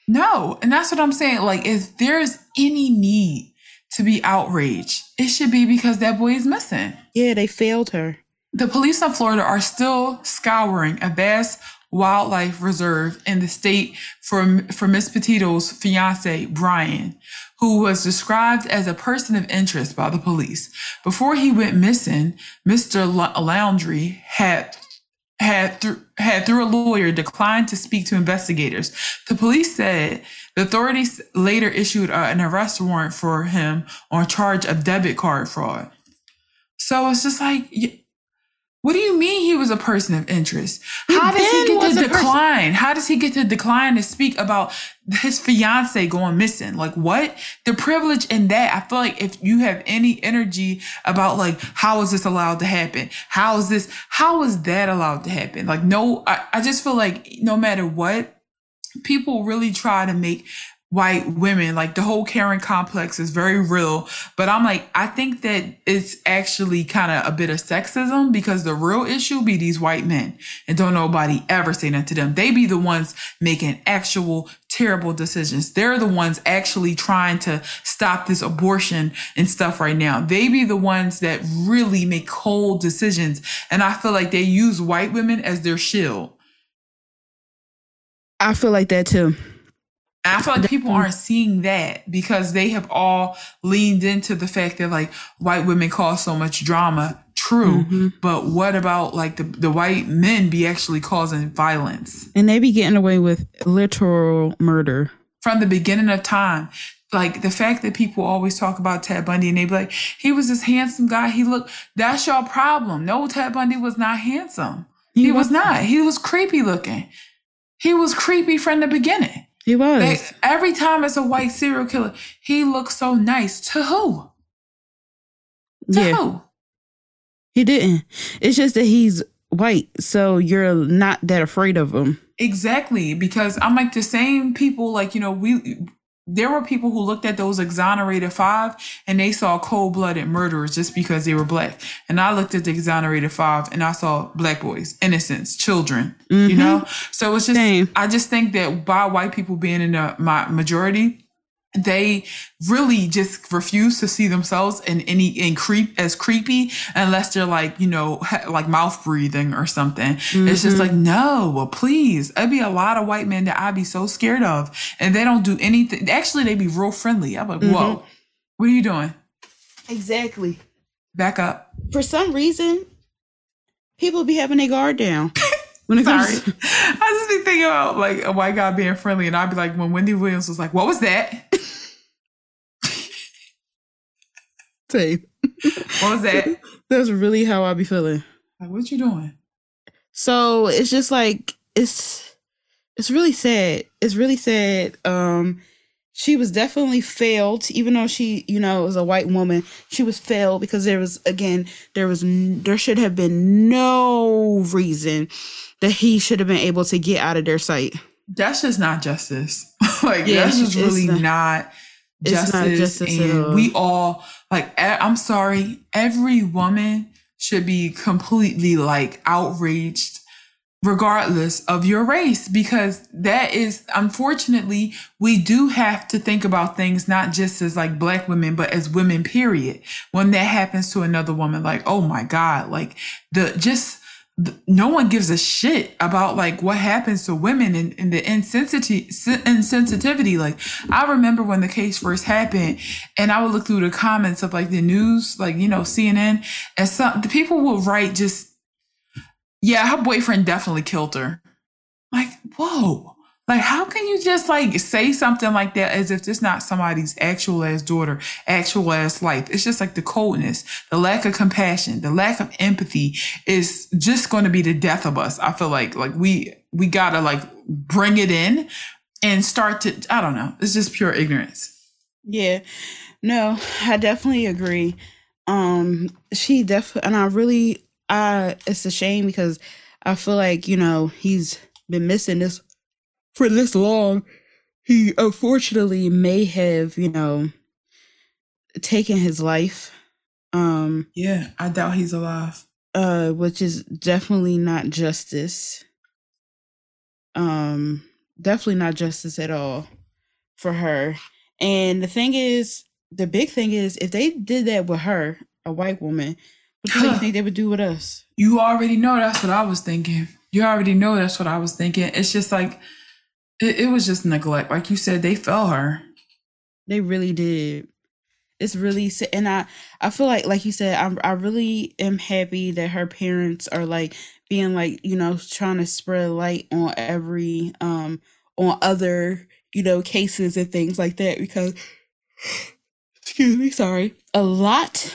no, and that's what I'm saying. Like, if there's any need to be outraged, it should be because that boy is missing. Yeah, they failed her. The police of Florida are still scouring a vast wildlife reserve in the state for, for Miss Petito's fiance, Brian, who was described as a person of interest by the police. Before he went missing, Mr. Laundrie had had through had through a lawyer declined to speak to investigators. The police said the authorities later issued uh, an arrest warrant for him on charge of debit card fraud. So it's just like what do you mean he was a person of interest? How does he get to decline? How does he get to decline to speak about his fiance going missing? Like what? The privilege in that. I feel like if you have any energy about like how is this allowed to happen? How is this? How is that allowed to happen? Like no, I, I just feel like no matter what, people really try to make white women. Like the whole Karen complex is very real. But I'm like, I think that it's actually kind of a bit of sexism because the real issue be these white men and don't nobody ever say that to them. They be the ones making actual terrible decisions. They're the ones actually trying to stop this abortion and stuff right now. They be the ones that really make cold decisions. And I feel like they use white women as their shield. I feel like that too. And I feel like people aren't seeing that because they have all leaned into the fact that like white women cause so much drama. True. Mm-hmm. But what about like the, the white men be actually causing violence? And they be getting away with literal murder. From the beginning of time. Like the fact that people always talk about Ted Bundy and they be like, he was this handsome guy. He looked, that's your problem. No, Ted Bundy was not handsome. He, he was not. He was creepy looking. He was creepy from the beginning. He was. They, every time it's a white serial killer, he looks so nice. To who? To yeah. who? He didn't. It's just that he's white, so you're not that afraid of him. Exactly, because I'm like the same people. Like you know, we there were people who looked at those exonerated five and they saw cold blooded murderers just because they were black. And I looked at the exonerated five and I saw black boys, innocents, children, you Mhm. know? So it's just, Same. I just think that by white people being in the my majority, they really just refuse to see themselves in any in creep as creepy unless they're like you know ha- like mouth breathing or something. It's just like no well, please. There'd be a lot of white men that i'd be so scared of and they don't do anything. Actually they'd be real friendly. I'm like Mhm. whoa what are you doing? Exactly. back up. For some reason, people be having their guard down. When it sorry comes i just be thinking about like a white guy being friendly and i'd be like when wendy williams was like what was that Same. what was that That's really how I be feeling. like what you doing So it's just like it's it's really sad. It's really sad. Um she was definitely failed, even though she, you know, was a white woman. She was failed because there was again, there was there should have been no reason that he should have been able to get out of their sight. that's just not justice. like Yeah, that's just really not- not, justice. not justice and all. we all like. I'm sorry. Every woman should be completely like outraged, regardless of your race, because that is unfortunately we do have to think about things not just as like black women, but as women. Period. When that happens to another woman, like oh my god, like the just no one gives a shit about like what happens to women and, and the insensitivity insensitivity. Like i remember when the case first happened and i would look through the comments of like the news like you know cnn and some the people would write just yeah her boyfriend definitely killed her. Like whoa like how can you just like say something like that as if it's not somebody's actual ass daughter actual ass life it's just like the coldness the lack of compassion the lack of empathy is just going to be the death of us i feel like like we we gotta like bring it in and start to i don't know it's just pure ignorance Yeah. No, I definitely agree. Um she definitely and I really I it's a shame because I feel like, you know, he's been missing this for this long. He unfortunately may have, you know, taken his life. Um yeah i doubt he's alive. uh which is definitely not justice. Um definitely not justice at all for her. And the thing is the big thing is if they did that with her a white woman what do you think they would do with us? You already know that's what i was thinking. You already know that's what i was thinking. It's just like it, it was just neglect. Like you said they fell her. They really did. It's really and i i feel like like you said i, I really am happy that her parents are like being like you know trying to spread light on every um on other you know cases and things like that because excuse me sorry a lot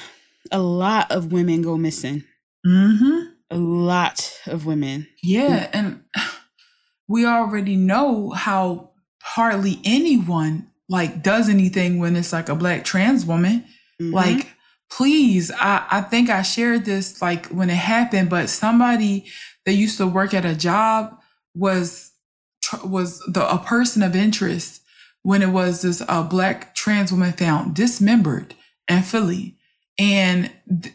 a lot of women go missing. Mm-hmm. A lot of women. Yeah, and we already know how hardly anyone like does anything when it's like a black trans woman. Mhm. Like, please, I I think I shared this like when it happened, but somebody that used to work at a job was was the a person of interest when it was this uh, black trans woman found dismembered in Philly, and th-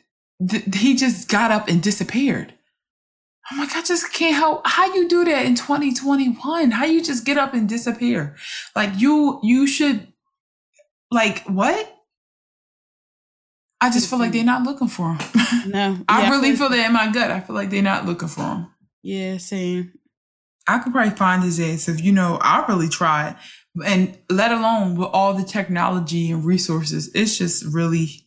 th- he just got up and disappeared. I'm like, I just can't help how you do that in 2021. How you just get up and disappear? Like you, you should, like what? I just feel like they're not looking for him. no I yeah, really feel- feel that in my gut. I feel like they're not looking for him. yeah same I could probably find his ass if you know. I really tried, and let alone with all the technology and resources, it's just really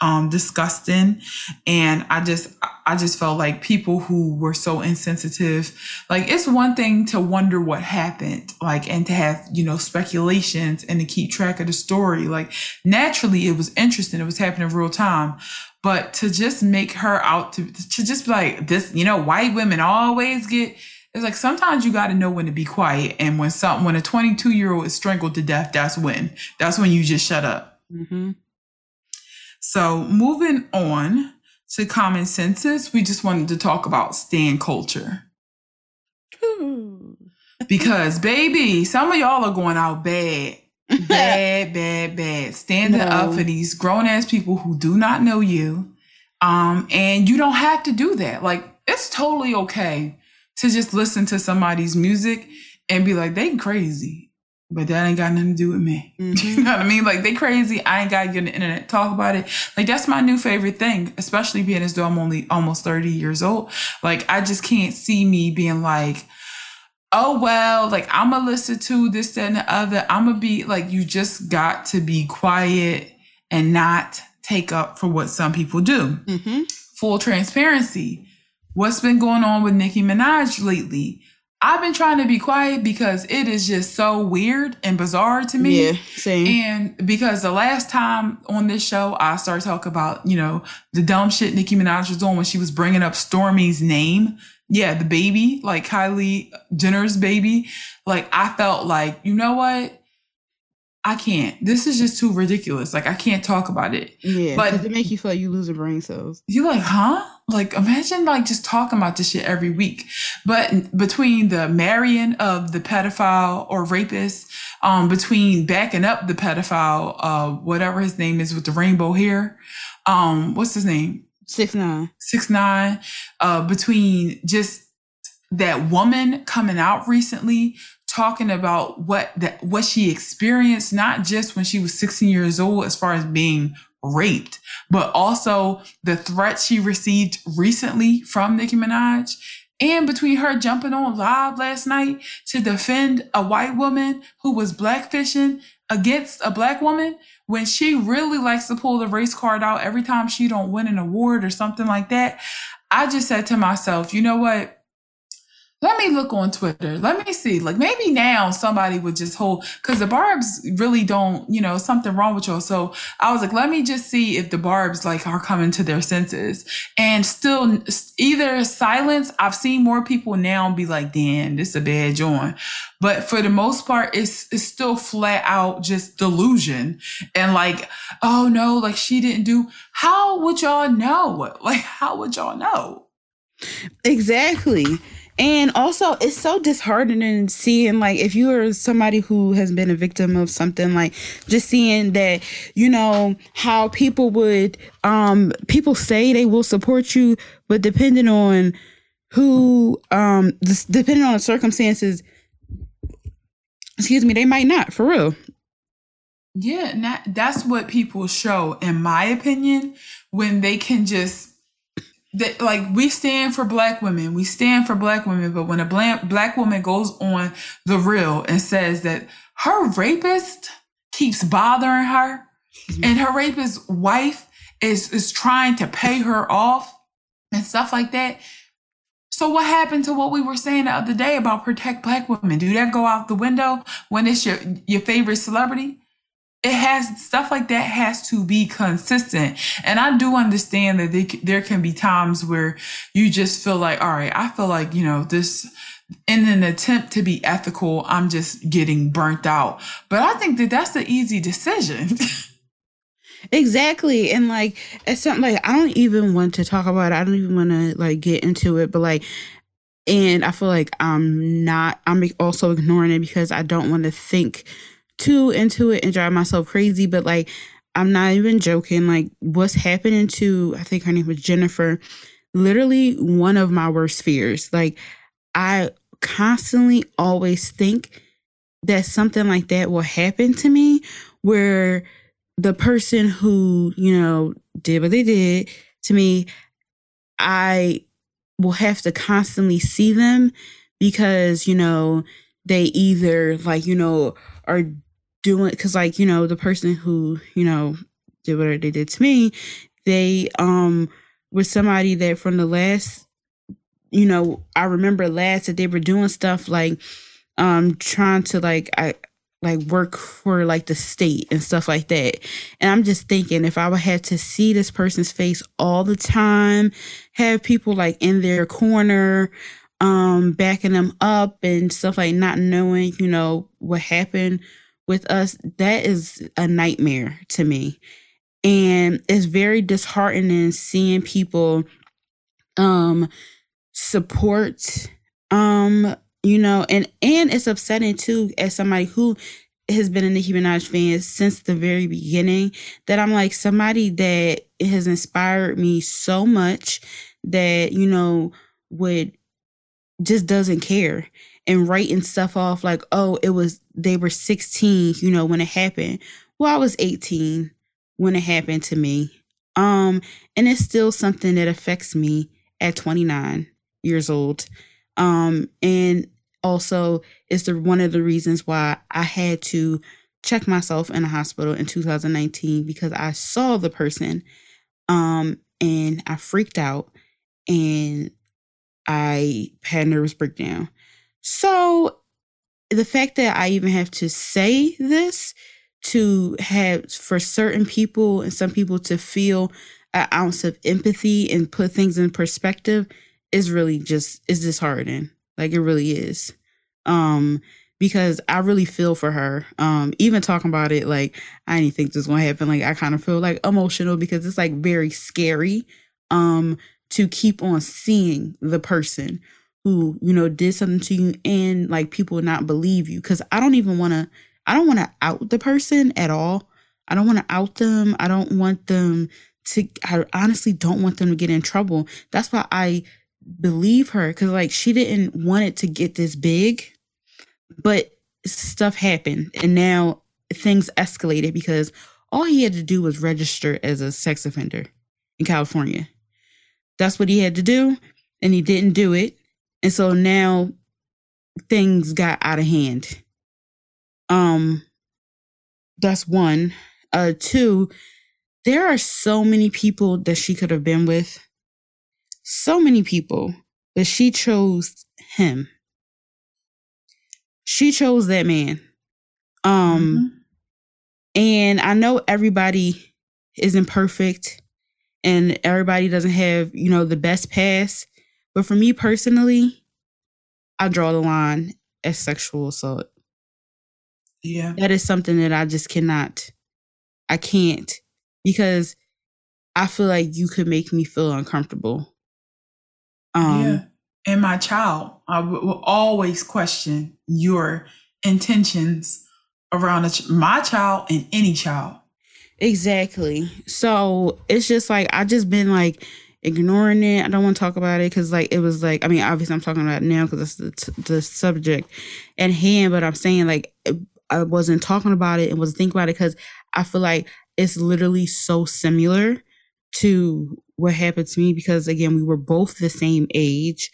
um disgusting. And I just, I just felt like people who were so insensitive. Like it's one thing to wonder what happened, like, and to have you know speculations and to keep track of the story. Like naturally, it was interesting. It was happening in real time. But to just make her out to to just be like this, you know, white women always get it's like sometimes you got to know when to be quiet, and when something when a 22 year old is strangled to death, that's when that's when you just shut up. hmm So moving on to common census, we just wanted to talk about stan culture because baby, some of y'all are going out bad. bad, bad, bad. Standing No. up for these grown ass people who do not know you. Um, and you don't have to do that. Like, it's totally okay to just listen to somebody's music and be like, they crazy. But that ain't got nothing to do with me. Mhm. You know what I mean? Like they crazy. I ain't gotta get on the internet talk about it. Like that's my new favorite thing, especially being as though I'm only almost 30 years old. Like I just can't see me being like, oh well, like I'm gonna listen to this, that, and the other. I'm gonna be like, you just got to be quiet and not take up for what some people do. Mm-hmm. Full transparency. What's been going on with Nicki Minaj lately? I've been trying to be quiet because it is just so weird and bizarre to me. Yeah, same. And because the last time on this show, I started talking about, you know, the dumb shit Nicki Minaj was doing when she was bringing up Stormi's name. Yeah, the baby, like Kylie Jenner's baby. Like, I felt like, you know what? I can't. This is just too ridiculous. Like, I can't talk about it. yeah, but- it make you feel like you losing brain cells. You like, huh? Like, imagine like just talking about this shit every week. But between the marrying of the pedophile or rapist, um, between backing up the pedophile, uh, whatever his name is with the rainbow hair, um, what's his name? Six nine. Six nine, uh, between just that woman coming out recently talking about what that what she experienced, not just when she was 16 years old, as far as being raped, but also the threat she received recently from Nicki Minaj. And between her jumping on live last night to defend a white woman who was blackfishing against a black woman when she really likes to pull the race card out every time she don't win an award or something like that. I just said to myself, you know what? Let me look on Twitter. Let me see. Like maybe now somebody would just hold because the Barbs really don't, you know, something wrong with y'all. So I was like, let me just see if the Barbs like are coming to their senses. And still, either silence. I've seen more people now be like, "Damn, this is a bad joint," but for the most part, it's it's still flat out just delusion and like, oh no, like she didn't do. How would y'all know? Like, how would y'all know? Exactly. And also, it's so disheartening seeing, like, if you are somebody who has been a victim of something, like, just seeing that, you know, how people would, um, people say they will support you, but depending on who, um, depending on the circumstances, excuse me, they might not, for real. Yeah, that's what people show, in my opinion, when they can just that like we stand for black women, we stand for black women, but when a black black woman goes on the real and says that her rapist keeps bothering her, mm-hmm. and her rapist wife is is trying to pay her off and stuff like that. So what happened to what we were saying the other day about protect black women? Do that go out the window when it's your your favorite celebrity? It has stuff like that has to be consistent and i do understand that they, there can be times where you just feel like all right i feel like you know this in an attempt to be ethical i'm just getting burnt out but i think that that's the easy decision Exactly. And like it's something like I don't even want to talk about it. I don't even want to like get into it, but like and I feel like I'm not I'm also ignoring it because I don't want to think too into it and drive myself crazy, but like I'm not even joking. Like what's happening to I think her name was Jennifer, literally one of my worst fears. Like I constantly always think that something like that will happen to me where the person who, you know, did what they did to me, I will have to constantly see them because, you know, they either like, you know, are doing cuz like, you know, the person who, you know, did whatever they did to me, they um was somebody that from the last you know, I remember last that they were doing stuff like um trying to like I like work for like the state and stuff like that. And I'm just thinking if I would have to see this person's face all the time, have people like in their corner, um, backing them up and stuff like not knowing, you know, what happened with us, that is a nightmare to me. And it's very disheartening seeing people um support um you know and and it's upsetting too as somebody who has been a Nicki Minaj fan since the very beginning that I'm like somebody that has inspired me so much that, you know, would just doesn't care and writing stuff off like, oh, it was they were 16, you know, when it happened. Well, I was 18 when it happened to me. Um, and it's still something that affects me at 29 years old. Um, and also it's the one of the reasons why I had to check myself in a hospital in 2019 because I saw the person um and I freaked out and I had nervous breakdown. So the fact that I even have to say this to have for certain people and some people to feel an ounce of empathy and put things in perspective is really just is disheartening. Like it really is. Um because I really feel for her. Um, even talking about it, like I didn't think this was gonna happen. Like I kind of feel like emotional because it's like very scary um to keep on seeing the person who, you know, did something to you and like people not believe you. Cause I don't even wanna I don't wanna out the person at all. I don't wanna out them. I don't want them to I honestly don't want them to get in trouble. That's why I believe her because like she didn't want it to get this big but stuff happened and now things escalated because all he had to do was register as a sex offender in california that's what he had to do and he didn't do it and so now things got out of hand um that's one uh two there are so many people that she could have been with so many people, but she chose him. She chose that man. Um mm-hmm. and I know everybody isn't perfect and everybody doesn't have, you know, the best pass, but for me personally, I draw the line as sexual assault. Yeah. That is something that I just cannot I can't because I feel like you could make me feel uncomfortable um, yeah. And my child, I w- will always question your intentions around ch- my child and any child. Exactly. So it's just like I just been like ignoring it. I don't want to talk about it because like it was like I mean obviously I'm talking about now because it's the, t- the subject at hand. But I'm saying like I wasn't talking about it and wasn't thinking about it because I feel like it's literally so similar to what happened to me because again we were both the same age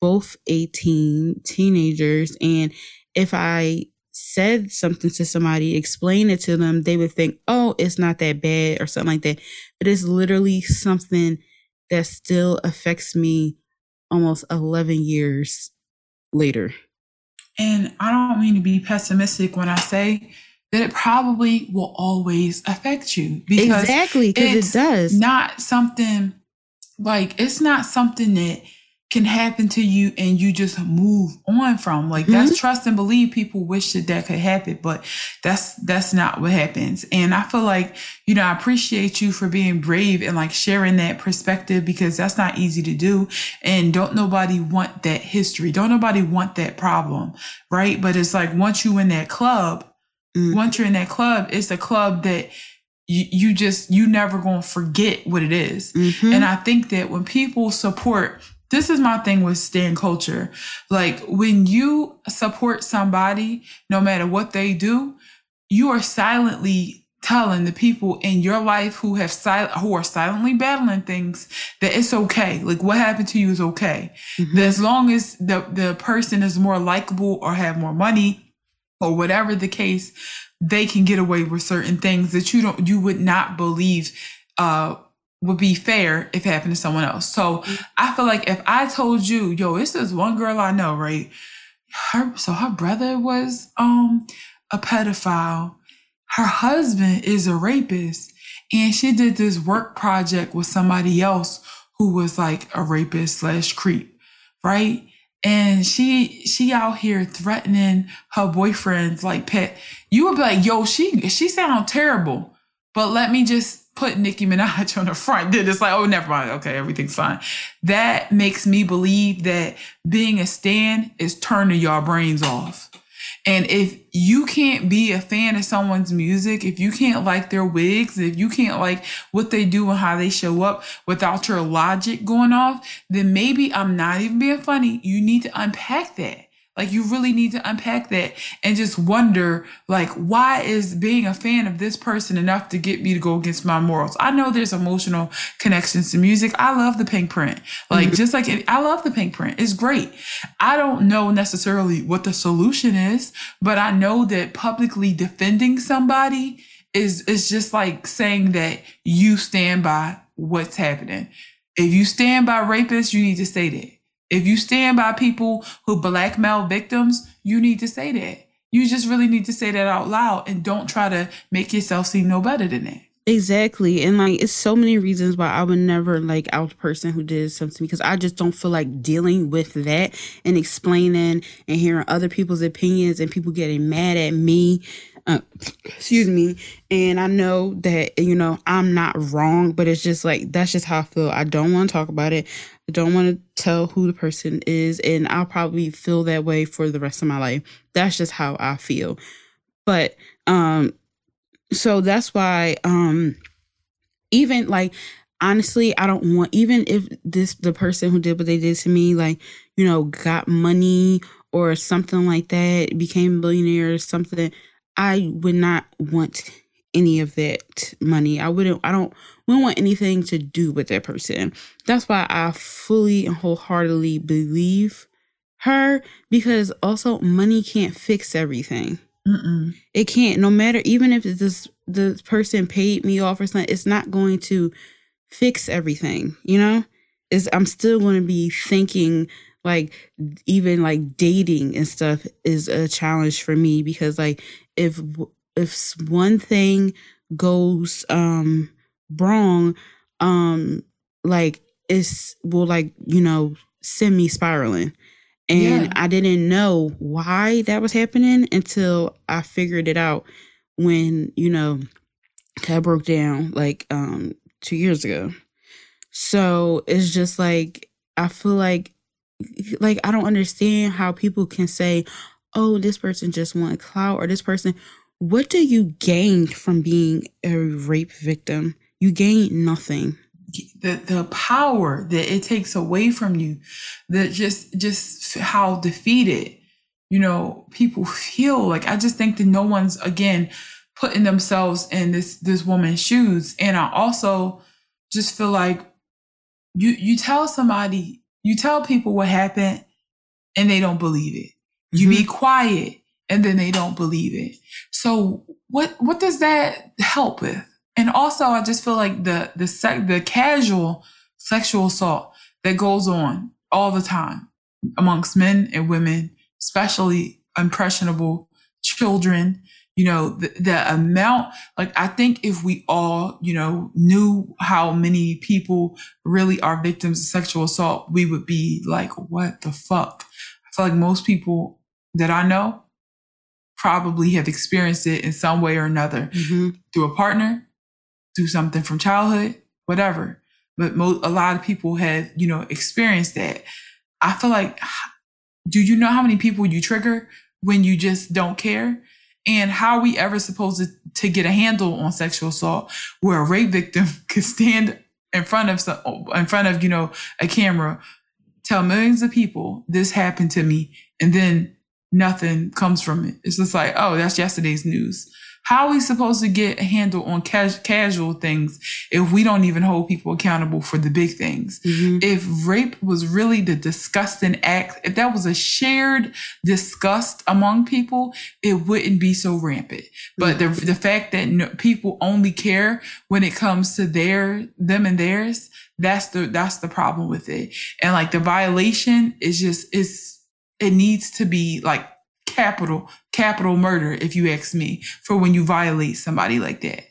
both 18 teenagers and if i said something to somebody explain it to them they would think oh it's not that bad or something like that but it's literally something that still affects me almost 11 years later. And i don't mean to be pessimistic when i say that it probably will always affect you because exactly because it does. not something like it's not something that can happen to you and you just move on from like that's mm-hmm. trust and believe people wish that that could happen but that's that's not what happens and i feel like you know i appreciate you for being brave and like sharing that perspective because that's not easy to do and don't nobody want that history don't nobody want that problem right but it's like once you in that club mm. once you're in that club, it's a club that you, you just you never gonna forget what it is. Mm-hmm. And I think that when people support this is my thing with stan culture. Like when you support somebody, no matter what they do, you are silently telling the people in your life who have sil- who are silently battling things that it's okay. Like what happened to you is okay. Mm-hmm. That as long as the the person is more likable or have more money or whatever the case, they can get away with certain things that you don't you would not believe uh would be fair if it happened to someone else. So I feel like if I told you, yo, this is one girl I know, right? Her so her brother was um a pedophile. Her husband is a rapist. And she did this work project with somebody else who was like a rapist slash creep, right? and she she out here threatening her boyfriends like pet you would be like yo she she sound terrible but let me just put nicki minaj on the front then it's like oh never mind okay everything's fine that makes me believe that being a stan is turning y'all brains off And if you can't be a fan of someone's music, if you can't like their wigs, if you can't like what they do and how they show up without your logic going off, then maybe I'm not even being funny. You need to unpack that. Like you really need to unpack that and just wonder like why is being a fan of this person enough to get me to go against my morals? I know there's emotional connections to music. I love the Pinkprint. Like mm-hmm. just like I love the Pinkprint. It's great. I don't know necessarily what the solution is, but I know that publicly defending somebody is is just like saying that you stand by what's happening. If you stand by rapists, you need to say that. If you stand by people who blackmail victims, you need to say that. You just really need to say that out loud and don't try to make yourself seem no better than that. Exactly. And like it's so many reasons why I would never like out the person who did something because I just don't feel like dealing with that and explaining and hearing other people's opinions and people getting mad at me. Uh, excuse me. And I know that, you know, I'm not wrong, but it's just like that's just how I feel. I don't want to talk about it. I don't want to tell who the person is, and I'll probably feel that way for the rest of my life. That's just how I feel. But um so that's why um even like honestly i don't want even if this the person who did what they did to me like you know got money or something like that became a billionaire or something i would not want any of that money i wouldn't i don't wouldn't want anything to do with that person that's why i fully and wholeheartedly believe her because also money can't fix everything Mm-mm. It can't. No matter, even if this the person paid me off or something, it's not going to fix everything. You know, is I'm still going to be thinking like even like dating and stuff is a challenge for me because like if if one thing goes um wrong um like it's will like you know send me spiraling and yeah. I didn't know why that was happening until I figured it out when, you know, I broke down like um 2 years ago. So it's just like I feel like like I don't understand how people can say, "Oh, this person just wanted clout," or this person. What do you gain from being a rape victim? You gain nothing. The the power that it takes away from you that just just how defeated you know people feel. Like i just think that no one's again putting themselves in this this woman's shoes. And i also just feel like you you tell somebody you tell people what happened and they don't believe it. You mm-hmm. be quiet and then they don't believe it. So what what does that help with and also I just feel like the the sec, the casual sexual assault that goes on all the time amongst men and women, especially impressionable children, you know, the, the amount, like, I think if we all, you know, knew how many people really are victims of sexual assault, we would be like, what the fuck? I feel like most people that I know probably have experienced it in some way or another mm-hmm. through a partner, do something from childhood, whatever. But mo- a lot of people have, you know, experienced that. I feel like, do you know how many people you trigger when you just don't care? And how are we ever supposed to, to get a handle on sexual assault where a rape victim could stand in front of some, in front of, you know, a camera, tell millions of people this happened to me, and then nothing comes from it. It's just like, oh, that's yesterday's news. How are we supposed to get a handle on cas- casual things if we don't even hold people accountable for the big things? Mm-hmm. If rape was really the disgusting act, if that was a shared disgust among people, it wouldn't be so rampant. But mm-hmm. the the fact that no, people only care when it comes to their them and theirs, that's the that's the problem with it. And like the violation is just is it needs to be like capital capital murder if you ask me for when you violate somebody like that.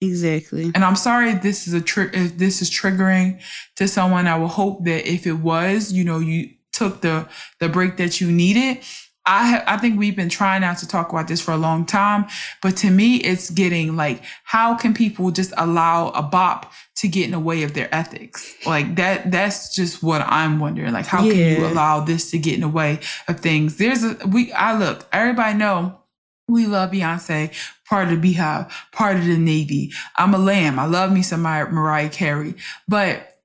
Exactly. And i'm sorry if this is a trick if this is triggering to someone. I will hope that if it was you know you took the the break that you needed. I ha- I think we've been trying not to talk about this for a long time, but to me, it's getting like, how can people just allow a bop to get in the way of their ethics. Like that that's just what I'm wondering. Like how can you allow this to get in the way of things? There's a we I look, everybody know we love Beyonce, part of the BeyHive, part of the Navy. I'm a lamb. I love me some Mar- Mariah Carey. But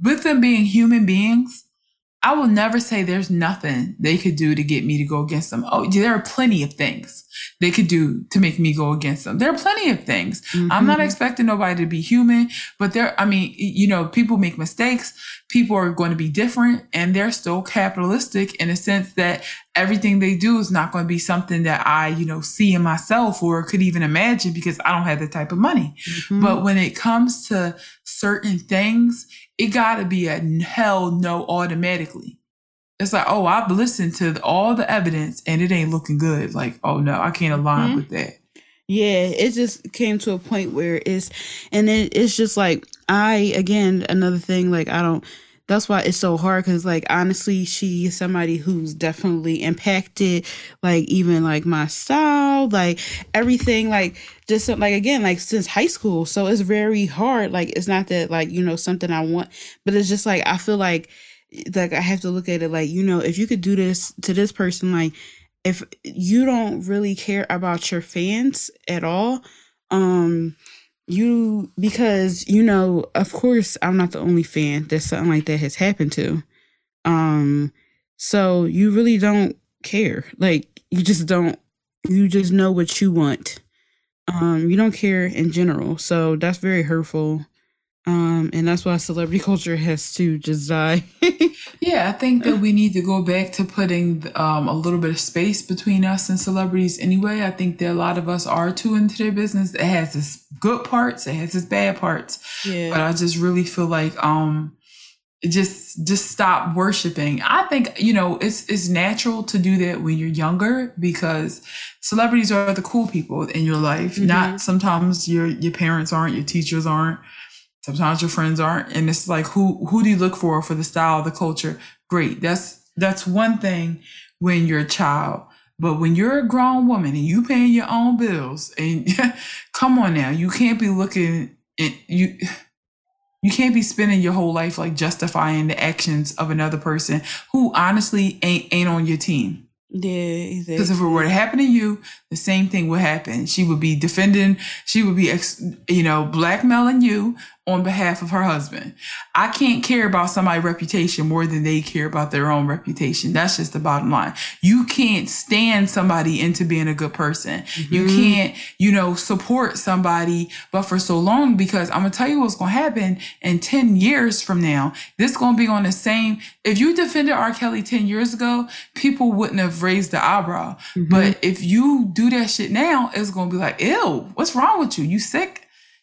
with them being human beings, I will never say there's nothing they could do to get me to go against them. Oh, there are plenty of things they could do to make me go against them. There are plenty of things. I'm not Mhm. expecting nobody to be human, but there, I mean, you know, people make mistakes. People are going to be different and they're still capitalistic in a sense that everything they do is not going to be something that I, you know, see in myself or could even imagine because I don't have the type of money. Mhm. But when it comes to certain things, it got to be a hell no automatically. It's like, oh, I've listened to all the evidence and it ain't looking good. Like, oh no, I can't align Mhm. with that. Yeah, it just came to a point where it's, and then it's just like I again another thing like I don't. That's why it's so hard because like honestly, she is somebody who's definitely impacted like even like my style, like everything, like just like again like since high school. So it's very hard. Like it's not that like you know something I want, but it's just like I feel like like I have to look at it like you know if you could do this to this person like if you don't really care about your fans at all um you because you know of course i'm not the only fan that something like that has happened to. Um so you really don't care. Like you just don't you just know what you want. Um you don't care in general. So that's very hurtful um and that's why celebrity culture has to just die Yeah, I think that we need to go back to putting um, a little bit of space between us and celebrities anyway. I think that a lot of us are too into their business. It has its good parts, it has its bad parts. yeah But I just really feel like um just just stop worshiping. I think, you know, it's it's natural to do that when you're younger because celebrities are the cool people in your life. Mhm. Not sometimes your your parents aren't, your teachers aren't. Sometimes your friends aren't, and it's like who who do you look for for the style, the culture? Great, that's that's one thing when you're a child, but when you're a grown woman and you paying your own bills, and come on now, you can't be looking at you. You can't be spending your whole life like justifying the actions of another person who honestly ain't ain't on your team. yeah exactly. Because if it were to happen to you, the same thing would happen. She would be defending, she would be, ex, you know, blackmailing you on behalf of her husband. I can't care about somebody's reputation more than they care about their own reputation. That's just the bottom line. You can't stand somebody into being a good person. You Mhm. can't, you know, support somebody, but for so long, because I'm gonna tell you what's gonna happen in 10 years from now. This gonna be on the same. If you defended R. Kelly 10 years ago, people wouldn't have raised the eyebrow. Mhm. But if you do that shit now, it's gonna be like, ew, what's wrong with you? You sick?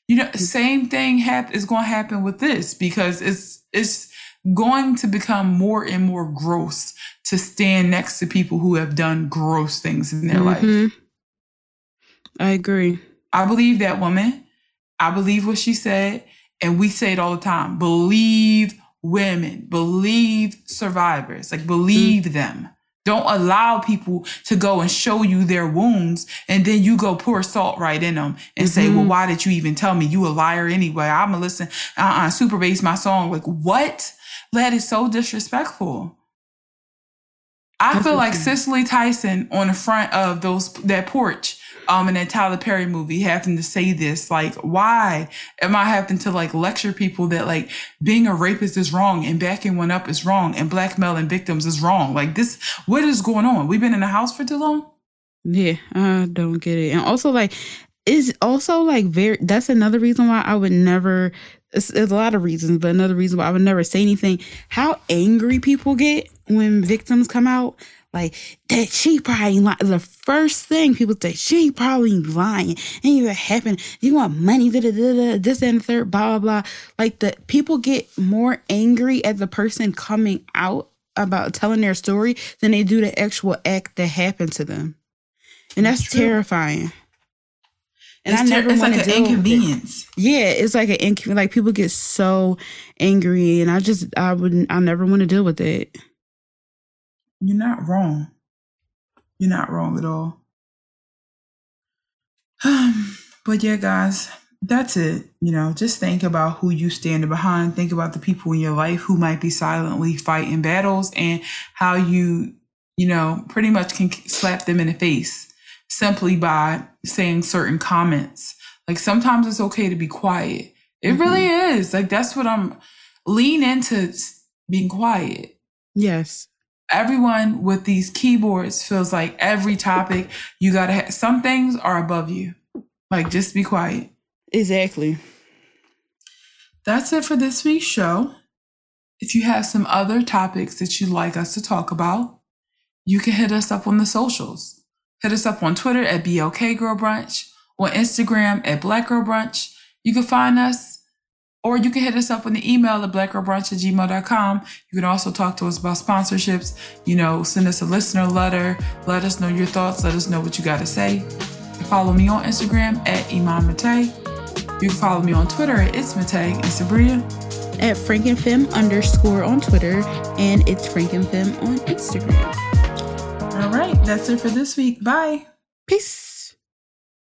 You know, same thing hap- is gonna happen with this because it's it's going to become more and more gross to stand next to people who have done gross things in their life. Mhm. I agree. I believe that woman. I believe what she said. And we say it all the time. Believe women. Believe survivors. Like believe them. Don't allow people to go and show you their wounds and then you go pour salt right in them and say, Mhm. well, why did you even tell me? You a liar anyway. I'm gonna listen. Uh-uh, super bass my song. Like what? That is so disrespectful. I That's feel like. Cicely Tyson on the front of those that porch um in that Tyler Perry movie having to say this. Like, why am I having to like lecture people that like being a rapist is wrong and backing one up is wrong and blackmailing victims is wrong? Like this, what is going on? We've been in the house for too long. Yeah, I don't get it. And also, like, is also like very. That's another reason why I would never. It's, there's a lot of reasons, but another reason why I would never say anything. How angry people get when victims come out, like that she probably li- the first thing people say she probably lying. Ain't even happened. You want money? Da, da, da, this and the third. Blah blah blah. Like the people get more angry at the person coming out about telling their story than they do the actual act that happened to them. And that's, That's terrifying. And it's I never it's want like to deal with it. inconvenience. Yeah, it's like an inconvenience. Like people get so angry, and I just I wouldn't. I never want to deal with it. You're not wrong. You're not wrong at all. but yeah, guys, that's it. You know, just think about who you stand behind. Think about the people in your life who might be silently fighting battles and how you, you know, pretty much can slap them in the face simply by saying certain comments. Like sometimes it's okay to be quiet. It mm-hmm. really is. Like that's what I'm lean into being quiet. Yes. Everyone with these keyboards feels like every topic you got to have some things are above you. Like just be quiet. Exactly. That's it for this week's show. If you have some other topics that you'd like us to talk about, you can hit us up on the socials. Hit us up on Twitter at BLK Girl Brunch, on Instagram at Black Girl Brunch. You can find us, or you can hit us up on the email at blackgirlbrunch at gmail.com. You can also talk to us about sponsorships. You know, send us a listener letter. Let us know your thoughts. Let us know what you got to say. Follow me on Instagram at Iman Mate. You can follow me on Twitter at It's Matag and Sabria. At Frankenfem underscore on Twitter and It's Frankenfem on Instagram. All right, that's it for this week. Bye. Peace.